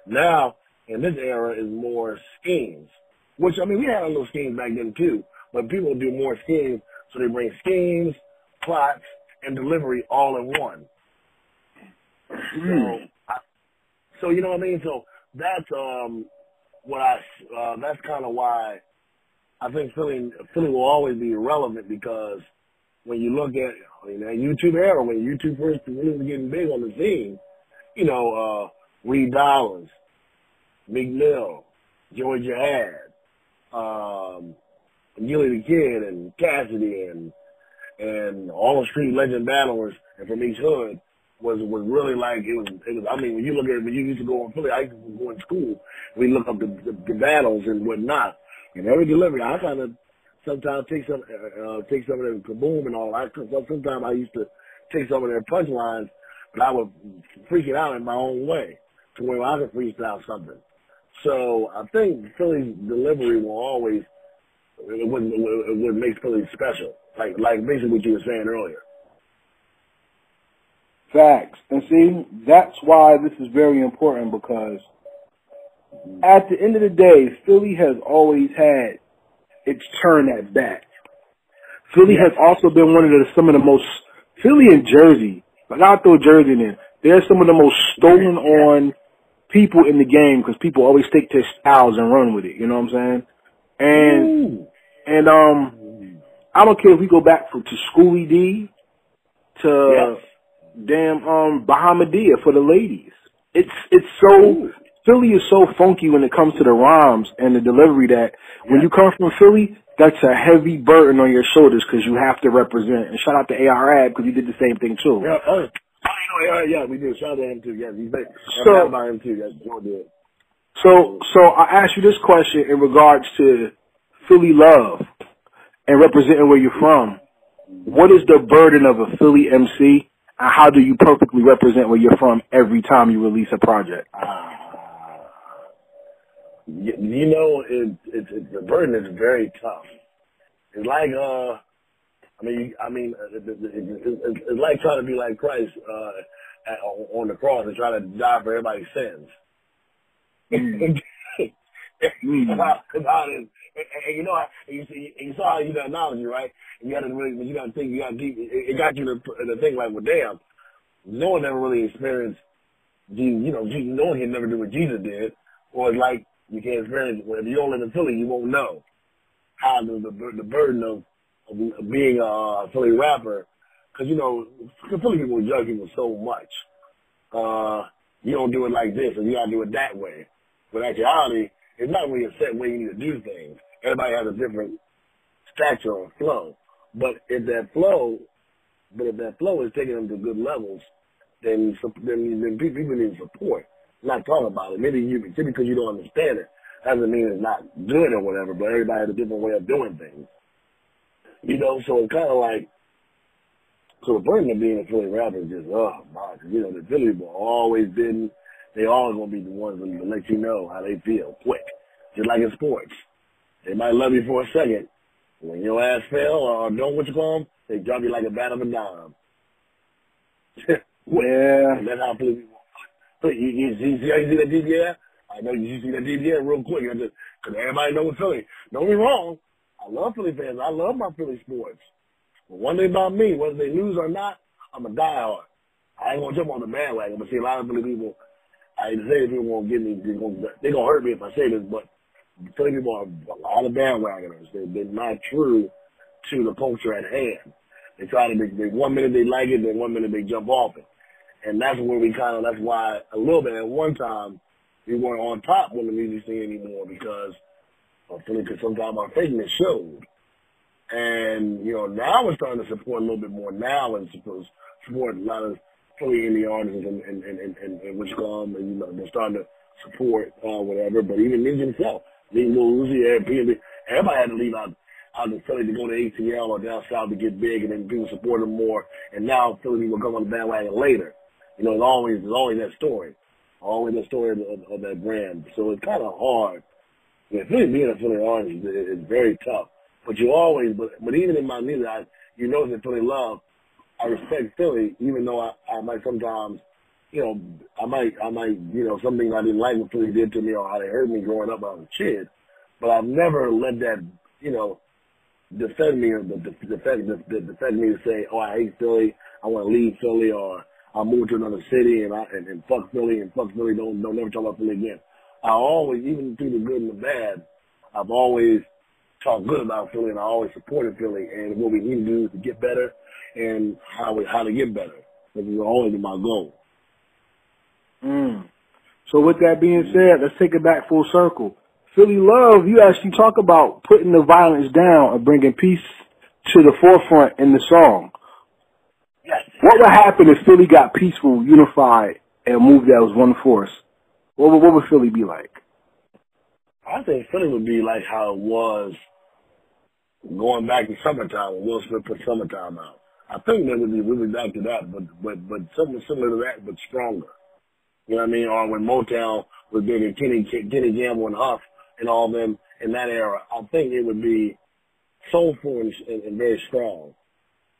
Now, in this era, is more schemes. Which I mean, we had a little schemes back then too, but people do more schemes, so they bring schemes, plots, and delivery all in one. So, I, so you know what I mean. So that's um what I uh, that's kind of why I think Philly Philly will always be relevant because when you look at you know, YouTube era, when YouTube first really was getting big on the scene, you know, uh, Reed Dollaz, Mill, Joey Jihad, um, Gillie the Kid and Cassidy and and all the street legend battlers and from each hood was was really like it was it was I mean when you look at it when you used to go on Philly I used to go in school we look up the, the, the battles and whatnot. And every delivery I kind of sometimes take some uh, take some of their kaboom and all I sometimes I used to take some of their punchlines but I would freak it out in my own way to where I could freestyle something. So I think Philly's delivery will always it would it would make Philly special. Like like basically what you were saying earlier. Facts. And see, that's why this is very important because at the end of the day, Philly has always had its turn at bat. Philly has also been one of the some of the most Philly and Jersey. Like I'll throw Jersey in. They're some of the most stolen on people in the game because people always take their styles and run with it. You know what I'm saying? And Ooh. and um, I don't care if we go back from to Schooly D to. Damn um Bahamadia for the ladies. It's it's so Ooh. Philly is so funky when it comes to the rhymes and the delivery that when you come from Philly, that's a heavy burden on your shoulders because you have to represent. And shout out to ARAB because he did the same thing too. Yeah, oh, yeah. Oh, yeah, yeah, we do. Shout out to him too. Yeah, he's big. So- about him too. Yes, Joe did. So, so I ask you this question in regards to Philly love and representing where you're from. What is the burden of a Philly MC, how do you perfectly represent where you're from every time you release a project? Ah. you, you know, it, it, it, the burden is very tough. It's like, uh, I mean, I mean, uh, it, it, it, it, it's like trying to be like Christ uh, at, on the cross and trying to die for everybody's sins. Mm. about, about it. And, you know, I- you, you saw how you got analogy, right? You got to really, you got to think, you got to deep. It, it got you to, to think like, well, damn, no one ever really experienced Jesus. You know, Jesus, no one can never do what Jesus did, or it's like you can't experience. Well, if you don't live in Philly, you won't know how the the, the burden of, of being a Philly rapper, because you know, Philly people judge people so much. Uh, you don't do it like this, or you gotta do it that way. But actuality, it's not really a set way you need to do things. Everybody has a different stature or flow. But if that flow, but if that flow is taking them to good levels, then then, then people need support. Not talk about it. Maybe you just because you don't understand it doesn't mean it's not good or whatever. But everybody has a different way of doing things. You know, so it's kind of like so the burden of being a Philly rapper is just oh my, you know the Philly people always been they always gonna be the ones that let you know how they feel quick, just like in sports. They might love you for a second. When your ass fell or don't what you call them, they drop you like a bat of a dime. Yeah. And that's how. So you, you, you, see how you see that DBA? I know you see that DBA real quick. I just, cause everybody knows Philly. Don't be wrong. I love Philly fans. I love my Philly sports. But one thing about me, whether they lose or not, I'm a diehard. I ain't gonna jump on the bandwagon, but see a lot of Philly people, I say people won't get me, they're gonna, they gonna hurt me if I say this, but Philly people are a lot of bandwagoners. They, they're not true to the culture at hand. They try to, be, they, one minute they like it, then one minute they jump off it. And that's where we kind of, that's why a little bit at one time, we weren't on top with the music scene anymore because I feel like sometimes our fakeness showed. And, you know, now we're starting to support a little bit more now and support, support a lot of Philly indie artists and, and, and, and, and, and which come and, you know, they're starting to support, uh, whatever. But even Ninja himself, Big Lil Uzi, everybody, everybody had to leave out, out of Philly to go to ATL or down south to get big and then people support them more. And now Philly people come on the bandwagon later. You know, it's always, it's always that story. Always that story of, of, of that brand. So it's kind of hard. Yeah, Philly being a Philly artist is, is very tough. But you always, but, but even in my music, I, you know that Philly love, I respect Philly, even though I, I might sometimes, you know, I might, I might, you know, something I didn't like what Philly did to me or how they hurt me growing up when I was a kid. But I've never let that, you know, defend me or the, defend, defend me to say, oh, I hate Philly, I want to leave Philly or I move to another city and I, and, and fuck Philly and fuck Philly, don't, don't never talk about Philly again. I always, even through the good and the bad, I've always talked good about Philly, and I always supported Philly. And what we need to do to get better, and how we how to get better. This is always my goal. Mm. So with that being said, let's take it back full circle. Philly Love, you actually talk about putting the violence down and bringing peace to the forefront in the song. Yes. What would happen if Philly got peaceful, unified, and moved as one force? What would, what would Philly be like? I think Philly would be like how it was going back to summertime when Will Smith put summertime out. I think that would be really back to that, but but but something similar to that, but stronger. You know what I mean? Or when Motown was big and Kenny Kenny Gamble and Huff and all them in that era, I think it would be soulful and, and, and very strong.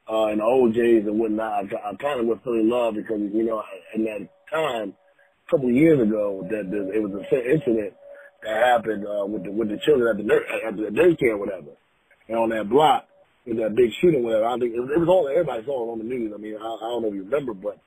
Uh, and the O'Jays and whatnot, I, I kind of feel in love because, you know, in that time, a couple of years ago, that the, it was an incident that happened uh, with the with the children at the at the daycare or whatever, and on that block with that big shooting, whatever. I think it was, it was all everybody saw it on the news. I mean, I, I don't know if you remember, but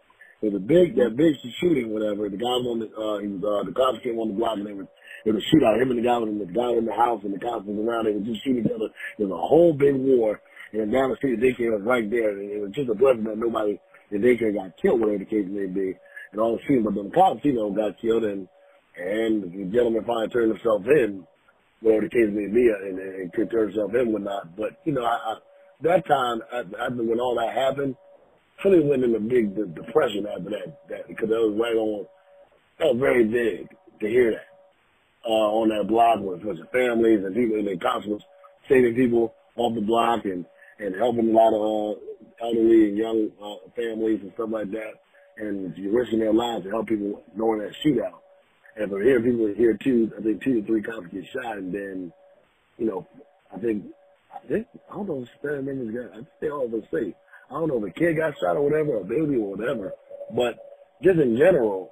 it was big that big shooting, whatever. The guy on the uh, he was, uh, the cops came on the block and they were it was a shootout. Him and the guy was the guy in the house and the cops was around. They were just shooting each other. It was a whole big war. And down the street, the daycare was right there. And it was just a blessing that nobody the daycare got killed, whatever the case may be. And all the shooting, but the cops, you know, got killed and and the gentleman finally turned himself in, whatever the case may be, and, and could turn himself in, whatnot. But you know, I, I, that time, after when all that happened, Philly went in a big de- depression after that, that because that was right on. That was very big to hear that uh, on that block with a families and people, and the cops saving people off the block and and helping a lot of uh, elderly and young uh, families and stuff like that, and you risking their lives to help people during that shootout. And from here, people here too, I think two to three cops get shot, and then, you know, I think, I think, I don't know if the members got, I think they all were safe. I don't know if a kid got shot or whatever, a baby or whatever, but just in general,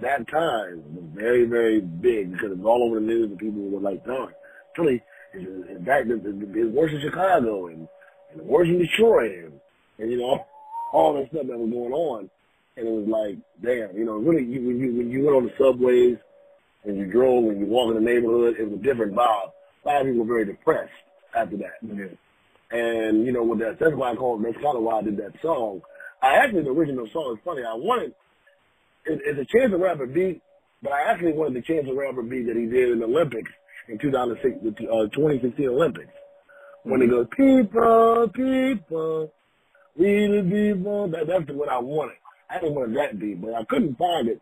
that time was very, very big because it was all over the news and people were like, darn, Philly is back, it's worse in Chicago and, and worse in Detroit and, and, you know, all that stuff that was going on and it was like, damn, you know, really, you, when you when you went on the subways and you drove and you walk in the neighborhood, it was a different vibe. A lot of people were very depressed after that. Mm-hmm. And you know, with that, that's why I call. That's kind of why I did that song. I actually the original song is funny. I wanted it, it's a Chance the Rapper beat, but I actually wanted the Chance the Rapper beat that he did in the Olympics in 2006, uh, 2016 Olympics. When he goes, people, people, we the people, that, that's what I wanted. I didn't want that beat, but I couldn't find it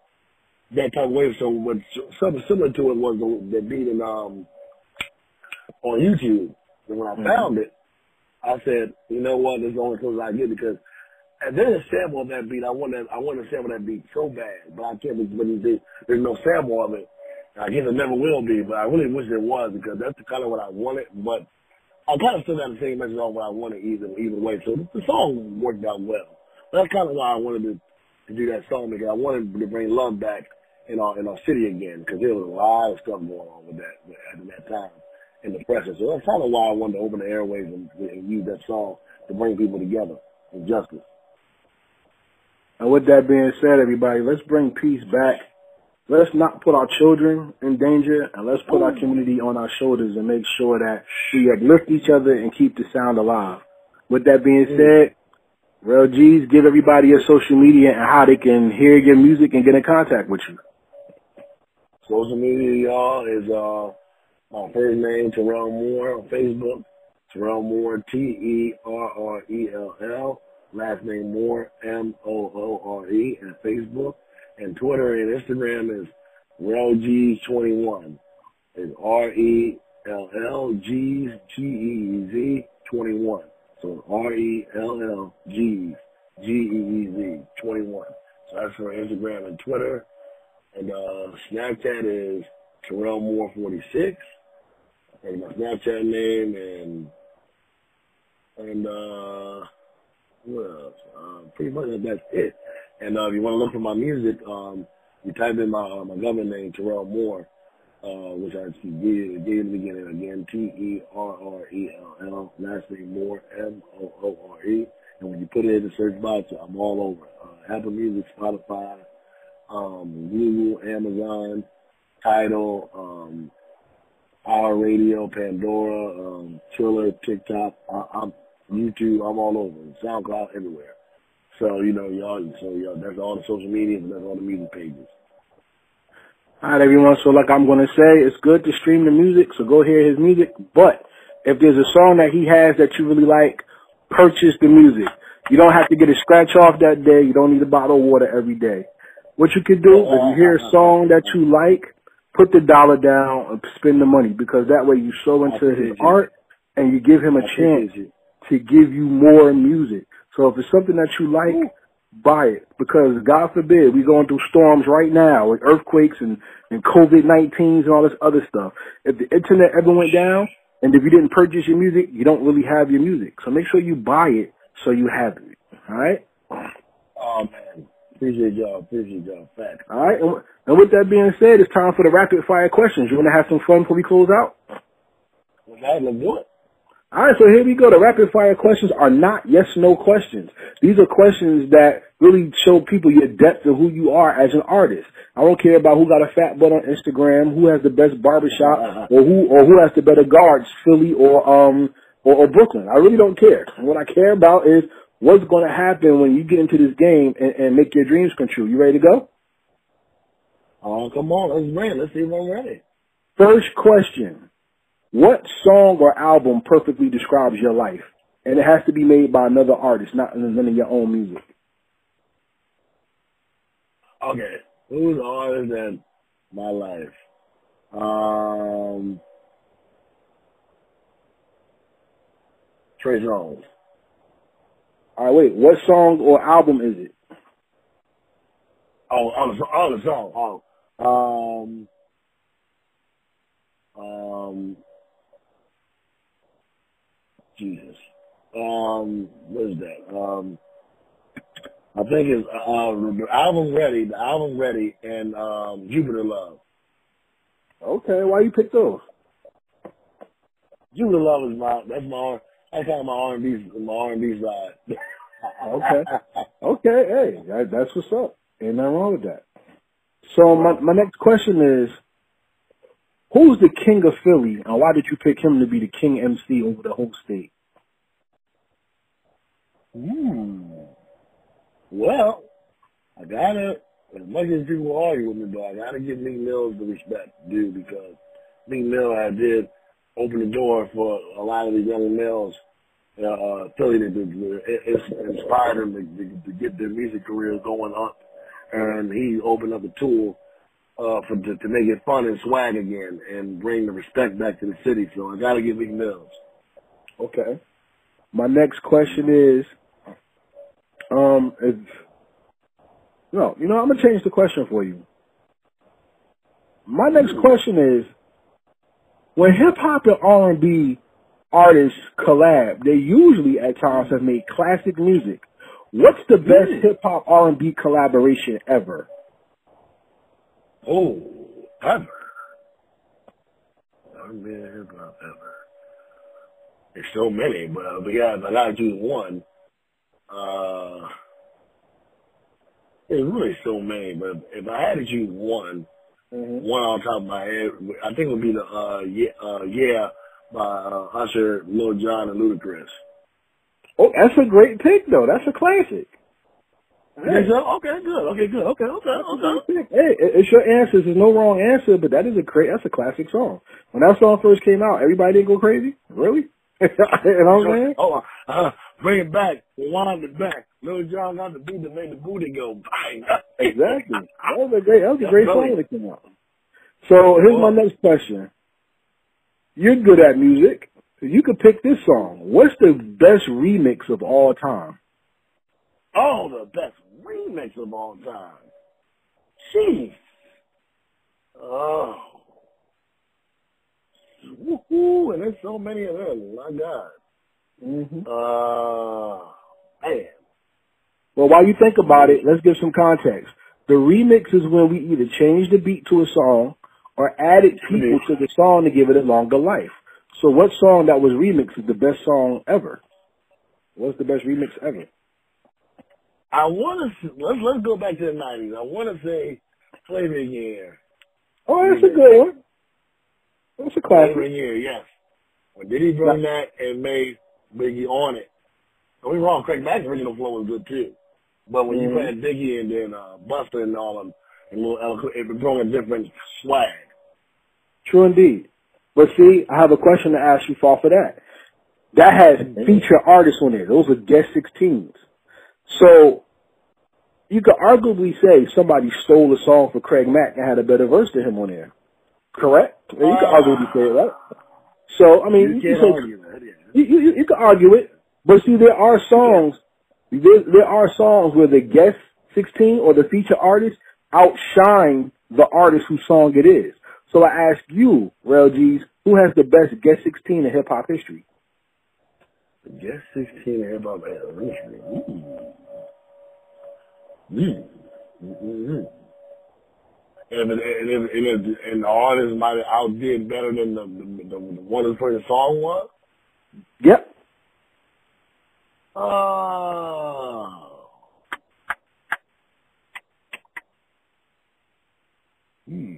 that type of way. So what something similar to it was the, the beat in um on YouTube. And when I mm-hmm. found it, I said, you know what, this only close I get because and there's a sample of that beat. I want to I want to sample that beat so bad, but I can't. But there's, no sample of it. I guess it never will be, but I really wish there was because that's kind of what I wanted. But I kind of still got the same message on what I wanted either either way. So the, the song worked out well. That's kind of why I wanted to to do that song because I wanted to bring love back in our in our city again because there was a lot of stuff going on with that at that time in the press. So that's kind of why I wanted to open the airways and, and use that song to bring people together in justice. And with that being said, everybody, let's bring peace back. Let's not put our children in danger, and let's put our community on our shoulders and make sure that we uplift each other and keep the sound alive. With that being said, Rell Geez, give everybody your social media and how they can hear your music and get in contact with you. Social media, y'all, is uh my first name, Terrell Moore on Facebook. Terrell Moore, T-E-R-R-E-L-L. Last name Moore, M-O-O-R-E, and Facebook. And Twitter and Instagram is RellGeez21. It's R-E-L-L-G's, G-E-E-Z, 21. So R-E-L-L-G, G-E-E-Z, 21. So that's for Instagram and Twitter. And uh, Snapchat is Terrell Moore 46. That's my Snapchat name and and uh what else? Uh, pretty much that's it. And uh, if you want to look for my music, um, you type in my uh, my government name Terrell Moore, uh, which I gave, gave in the beginning again, T E R R E L L, last name Moore, M O O R E. And when you put it in the search box, I'm all over. Uh, Apple Music, Spotify, um, Google, Amazon, Tidal, um, Our Radio, Pandora, um, Triller, TikTok, I, I'm YouTube. I'm all over. SoundCloud, everywhere. So you know, y'all. So y'all. That's all the social media, and that's all the music pages. All right, everyone. So like I'm to say, it's good to stream the music, so go hear his music. But if there's a song that he has that you really like, purchase the music. You don't have to get a scratch off that day. You don't need a bottle of water every day. What you can do, if you hear a song that you like, put the dollar down and spend the money because that way you show into his art and you give him a chance to give you more music. So if it's something that you like, buy it because God forbid we're going through storms right now with earthquakes and, and COVID-19s and all this other stuff. If the internet ever went down and if you didn't purchase your music, you don't really have your music. So make sure you buy it so you have it. All right? Oh man, appreciate y'all. Appreciate y'all. Facts. All right. And, with that being said, it's time for the rapid fire questions. You want to have some fun before we close out? Well, let's do it. All right, so here we go. The rapid fire questions are not yes no questions. These are questions that really show people your depth of who you are as an artist. I don't care about who got a fat butt on Instagram, who has the best barbershop, or who or who has the better guards, Philly or um or, or Brooklyn. I really don't care. What I care about is what's going to happen when you get into this game and, and make your dreams come true. You ready to go? Oh, come on, let's ready. Let's see if I'm ready. First question. What song or album perfectly describes your life? And it has to be made by another artist, not none of your own music. Okay, who's the artist in my life? Um, Trey Songz. All right, wait. What song or album is it? Oh, oh, the, oh, the song. Oh, um, um, Jesus. Um, what is that? Um, I think it's uh, the album ready, the album ready, and um, Jupiter Love. Okay, why you pick those? Jupiter Love is my that's my that's kind of my R and B my R and B side. Okay. Okay, hey, that, that's what's up. Ain't nothing wrong with that. So my my next question is, who's the king of Philly, and why did you pick him to be the king MC over the whole state? Hmm. Well, I gotta, as much as people argue with me, but I gotta give Meek Mills the respect due because Meek Mill I did open the door for a lot of these young males, uh, Philly it's inspired them to, to, to get their music career going up, and he opened up a tool uh, for to, to make it fun and swag again and bring the respect back to the city. So I gotta give Meek Mills. Okay. My next question is, um, if no, you know, I'm gonna change the question for you. My next question is, when hip hop and R and B artists collab, they usually at times have made classic music. What's the best Mm. hip hop R and B collaboration ever? Oh, ever. R&B hip hop ever. There's so many, but uh, but yeah, if I gotta choose one. Uh, there's really so many, but if I had to choose one, Mm-hmm. one on top of my head, I think it would be the uh yeah uh yeah by uh, Usher, Lil Jon, and Ludacris. Oh, that's a great pick though. That's a classic. Think so? Okay, good. Okay, good. Okay, okay, okay. Hey, it's your answer. There's no wrong answer, but that is a great. That's a classic song. When that song first came out, everybody didn't go crazy. Really? you know what I'm saying? Oh, uh, bring it back, rewind it back. Lil Jon got the beat that made the booty go bang. Exactly. That was a great. That was a great song that came out. So here's my next question. You're good at music. You could pick this song. What's the best remix of all time? Oh, the best remix of all time. Jeez. Oh. Woohoo, and there's so many of them. My God. Mm-hmm. Uh, man. Well, while you think about it, let's give some context. The remix is when we either change the beat to a song or added people to the song to give it a longer life. So what song that was remixed is the best song ever? What's the best remix ever? I want to, let's, let's go back to the 90s. I want to say Flavor again. Oh, that's a good one. It's a classic. Every year, yes. When Diddy brought that and made Biggie on it. Don't be wrong, Craig Mack's original flow was good too. But when Mhm. you had Biggie and then uh, Buster and all them, and little Elo- it brought a different swag. True indeed. But see, I have a question to ask you for for that. That has feature artists on there. Those are guest 16s. So you could arguably say somebody stole a song for Craig Mack and had a better verse to him on there. Correct? You could arguably say it, right? So I mean, You you, say argue that. Yeah. you, you, you can argue it, but see, there are songs, there, there are songs where the guest 16 or the feature artist outshine the artist whose song it is. So I ask you, Rell Geez, who has the best guest 16 in hip hop history? Guess 16 and hip hop anniversary. Mm. Mm. And, if, and, if, and, if, and the artist might have outdid better than the, the, the, the one whose first song was. Yep. Oh. Hmm.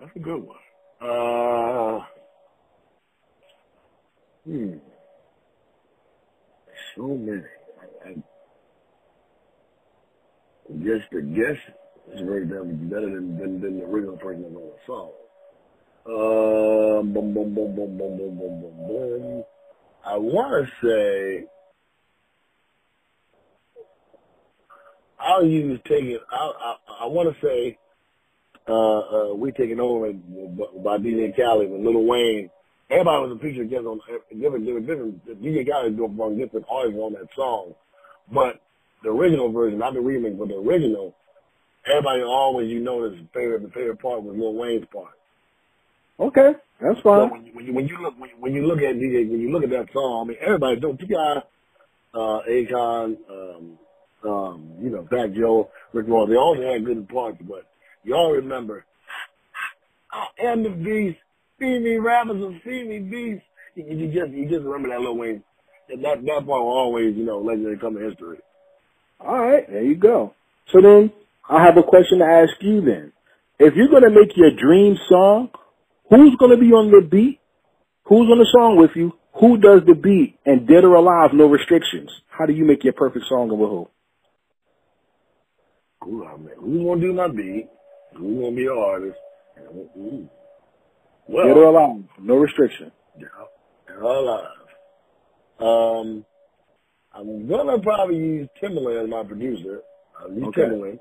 That's a good one. Uh. Hmm. So many. I, I guess the guess is very damn better than, than, than the original person that wrote the song. Uh, boom, boom, boom, boom, boom, boom, boom, boom, boom. I want to say I'll use taking. I I, I want to say uh, uh, we taking over by DJ Khaled and Lil Wayne. Everybody was a featured guest on different different different. DJ Khaled doing different artists on that song, but the original version, not the remix, but the original. Everybody always you know his favorite the favorite part was Lil Wayne's part. Okay, that's fine. when you, when you when you look when you, when you look at DJ when you look at that song, I mean everybody don't T.I., uh, Akon, um, um, you know, Fat Joe, Rick Ross, they all had good parts, but you all remember I am the beast, see me rappers will see me beast. You, you just you just remember that Lil Wayne. And that that part will always, you know, legendary come in history. All right, there you go. So then, I have a question to ask you then. If you're to make your dream song, who's to be on the beat? Who's on the song with you? Who does the beat? And dead or alive, no restrictions. How do you make your perfect song and with who? Who's gonna do my beat? Who's gonna be an artist? Well, Dead or alive, no restriction. Yeah, all alive. Um, I'm gonna probably use Timbaland as my producer. I'll use Okay. Timbaland.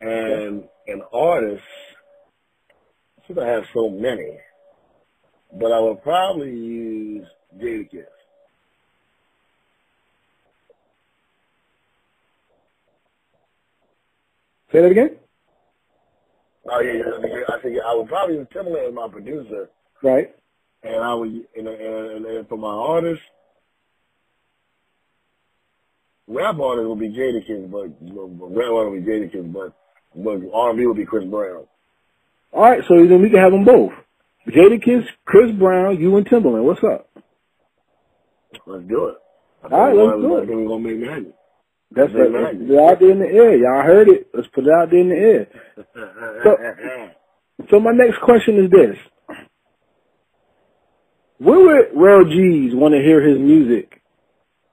And an artist, since I have so many, but I would probably use Jadakiss. Say that again? Oh yeah, I think I would probably use Timbaland as my producer, Right. and I would, and, and, and, and for my artist, rap artist would be Jadakiss, but, but rap artist would be Jadakiss, but but R&B would be Chris Brown. All right, so then we can have them both. Jadakiss, Chris Brown, you and Timbaland. What's up? Let's do it. I All right, let's do it. we're gonna make Manhattan. That's Big it. Mac. They're out there in the air. Y'all heard it. Let's put it out there in the air. So so my next question is this. Where would Rell Geez want to hear his music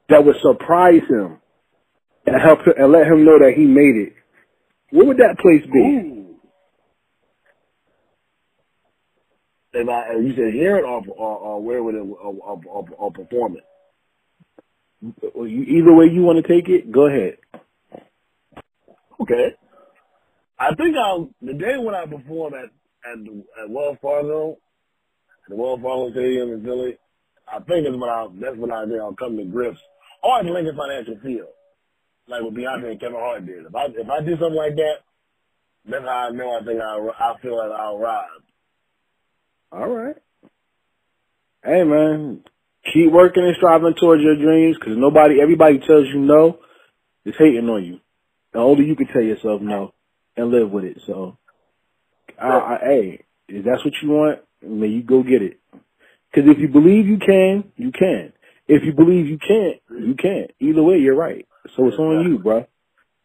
that would surprise him and help him, and let him know that he made it? Where would that place be? Ooh. If I, you said hear it or, or, or where would it or, or, or, or perform it? Either way you want to take it, go ahead. Okay. I think I'll the day when I perform at at, the, at Wells Fargo, the Wells Fargo Stadium in Philly, I think that's when I that's when I think I'll come to grips. Or at the Lincoln Financial Field, like what Beyonce and Kevin Hart did. If I if I do something like that, that's how I know I think I I feel like I'll rise. All right. Hey man, keep working and striving towards your dreams because nobody, everybody tells you no, is hating on you. And only you can tell yourself no and live with it. So, I, I, hey, if that's what you want, may you go get it. Because if you believe you can, you can. If you believe you can't, you can't. Either way, you're right. So it's on you, bro.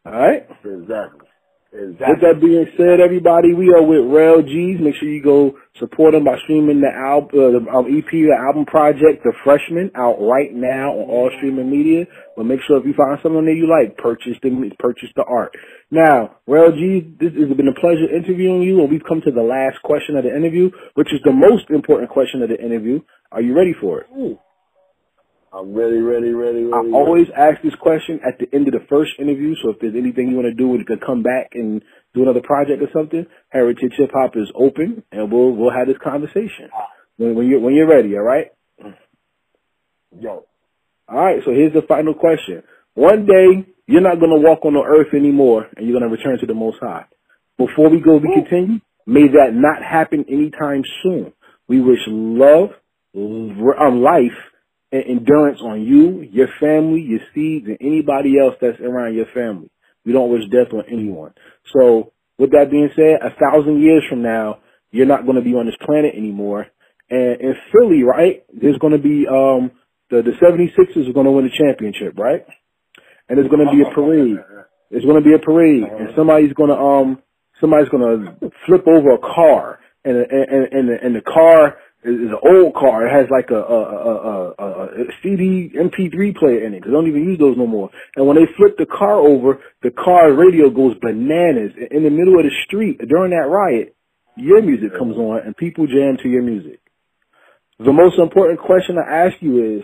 All right. Exactly. Exactly. With that being said, everybody, we are with Rell Geez. Make sure you go support them by streaming the album, uh, the um, EP, the album project, The Freshman, out right now on all streaming media. But make sure if you find something that you like, purchase the purchase the art. Now, Rel G, this has been a pleasure interviewing you, and we've come to the last question of the interview, which is the most important question of the interview. Are you ready for it? Ooh. I'm ready, ready, ready, ready. I always ask this question at the end of the first interview, so if there's anything you want to do, you can come back and do another project or something. Heritage Hip Hop is open, and we'll we'll have this conversation when, when you're when you're ready. All right. Yo. All right. So here's the final question. One day you're not going to walk on the earth anymore, and you're going to return to the Most High. Before we go, we continue. May that not happen anytime soon. We wish love, um, life and endurance on you, your family, your seeds, and anybody else that's around your family. We don't wish death on anyone. So with that being said, a thousand years from now, you're not going to be on this planet anymore. And in Philly, right, there's going to be, um, the, the 76ers are going to win the championship, right? And there's going to be a parade. There's going to be a parade and somebody's going to, um, somebody's going to flip over a car and, and, and, and the car is an old car. It has like a, a, a, a, a CD MP3 player in it because they don't even use those no more. And when they flip the car over, the car radio goes bananas. In the middle of the street during that riot, your music comes on and people jam to your music. The most important question I ask you is,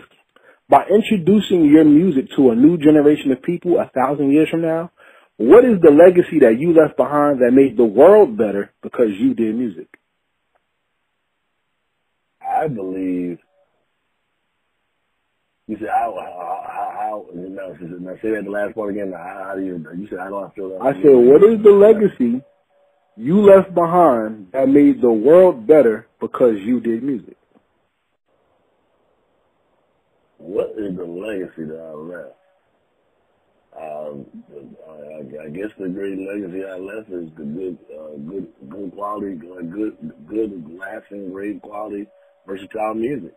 by introducing your music to a new generation of people a thousand years from now, what is the legacy that you left behind that made the world better because you did music? I believe. You said how how how, how no, now say that the last part again. How, how do you you said I feel? That I said, what is the legacy you left behind that made the world better because you did music? What is the legacy that I left? Um, I, I guess the great legacy I left is the good, uh, good, good quality, good, good, lasting, great quality, versatile music.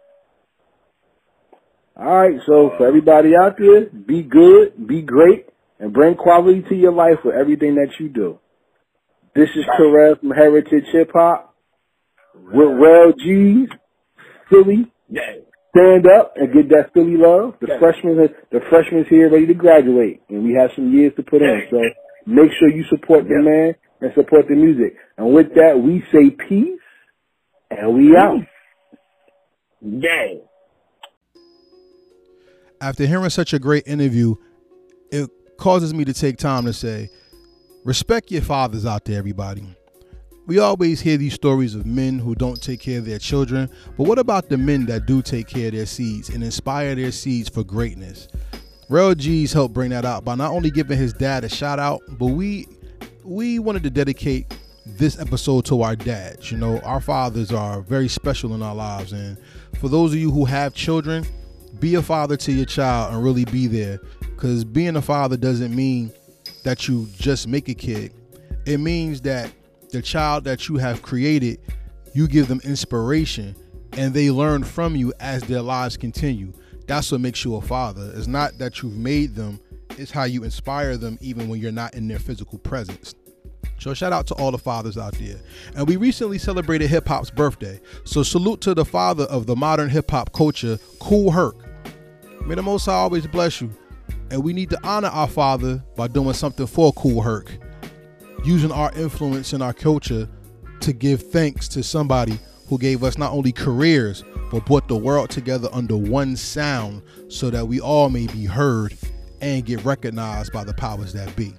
All right, so for everybody out there, be good, be great, and bring quality to your life with everything that you do. This is Terrell from Heritage Hip Hop with Rell Geez, Philly. Yeah. Stand up and get that Philly love. The Yeah. freshmen, the freshmen's here ready to graduate, and we have some years to put in. So make sure you support the Yeah. man and support the music. And with that, we say peace, and we out. Yeah. after hearing such a great interview, it causes me to take time to say, respect your fathers out there, everybody. We always hear these stories of men who don't take care of their children, but what about the men that do take care of their seeds and inspire their seeds for greatness? Rell Geez helped bring that out by not only giving his dad a shout out, but we we wanted to dedicate this episode to our dads. You know, our fathers are very special in our lives, and for those of you who have children, be a father to your child and really be there. Because being a father doesn't mean that you just make a kid. It means that the child that you have created you give them inspiration and they learn from you as their lives continue. That's what makes you a father. It's not that you've made them it's how you inspire them even when you're not in their physical presence so shout out to all the fathers out there. And we recently celebrated hip hop's birthday. So salute to the father of the modern hip hop culture, Kool Herc. May the Most High always bless you. And we need to honor our father by doing something for Kool Herc. Using our influence in our culture to give thanks to somebody who gave us not only careers, but brought the world together under one sound so that we all may be heard and get recognized by the powers that be.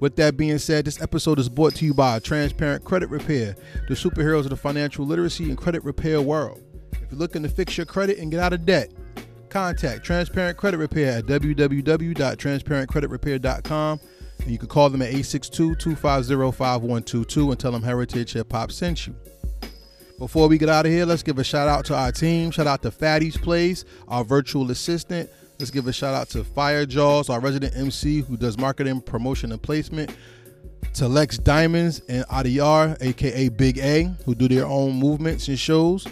With that being said, this episode is brought to you by Transparent Credit Repair, the superheroes of the financial literacy and credit repair world. If you're looking to fix your credit and get out of debt, contact Transparent Credit Repair at www.transparentcreditrepair.com and you can call them at 862-250-5122 and tell them Heritage Hip Hop sent you. Before we get out of here, let's give a shout out to our team. Shout out to Fatty's Place, our virtual assistant. Let's give a shout out to Fire Jaws, our resident MC who does marketing, promotion, and placement. To Lex Diamonds and Adiyar, aka Big A, who do their own movements and shows.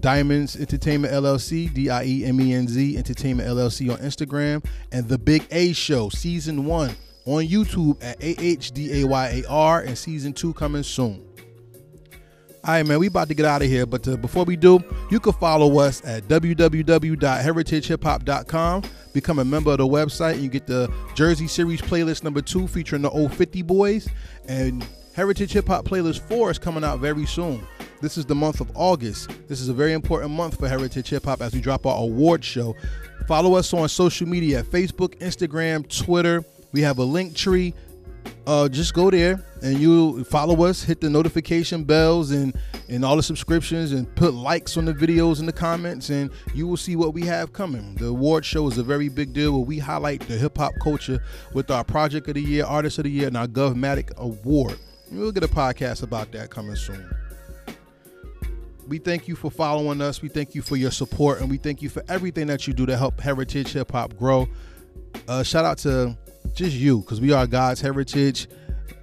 Diamonds Entertainment LLC, D I E M E N Z Entertainment LLC on Instagram, and The Big A Show, Season 1 on YouTube at AHDAYAR and season two coming soon. All right, man, we about to get out of here, but uh, before we do, you can follow us at www.heritagehiphop.com. Become a member of the website, and you get the Jersey Series playlist number two featuring the old 50 boys, and Heritage Hip Hop playlist four is coming out very soon. This is the month of August. This is a very important month for Heritage Hip Hop as we drop our award show. Follow us on social media Facebook, Instagram, Twitter. We have a link tree uh, just go there and you follow us, hit the notification bells and and all the subscriptions, and put likes on the videos and the comments, and you will see what we have coming. The award show is a very big deal where we highlight the hip hop culture with our Project of the Year, Artist of the Year, and our Govmatic Award. We'll get a podcast about that coming soon. We thank you for following us. We thank you for your support, and we thank you for everything that you do to help Heritage Hip Hop grow. Uh, shout out to just you, because we are God's heritage.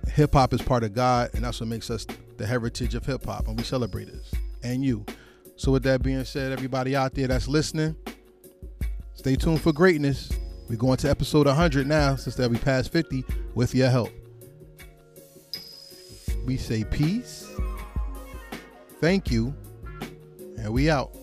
Hip hop is part of God, and that's what makes us the heritage of hip hop, and we celebrate this and you. So, with that being said, everybody out there that's listening, stay tuned for greatness. We're going to episode 100 now, since that we passed 50 with your help. We say peace, thank you, and we out.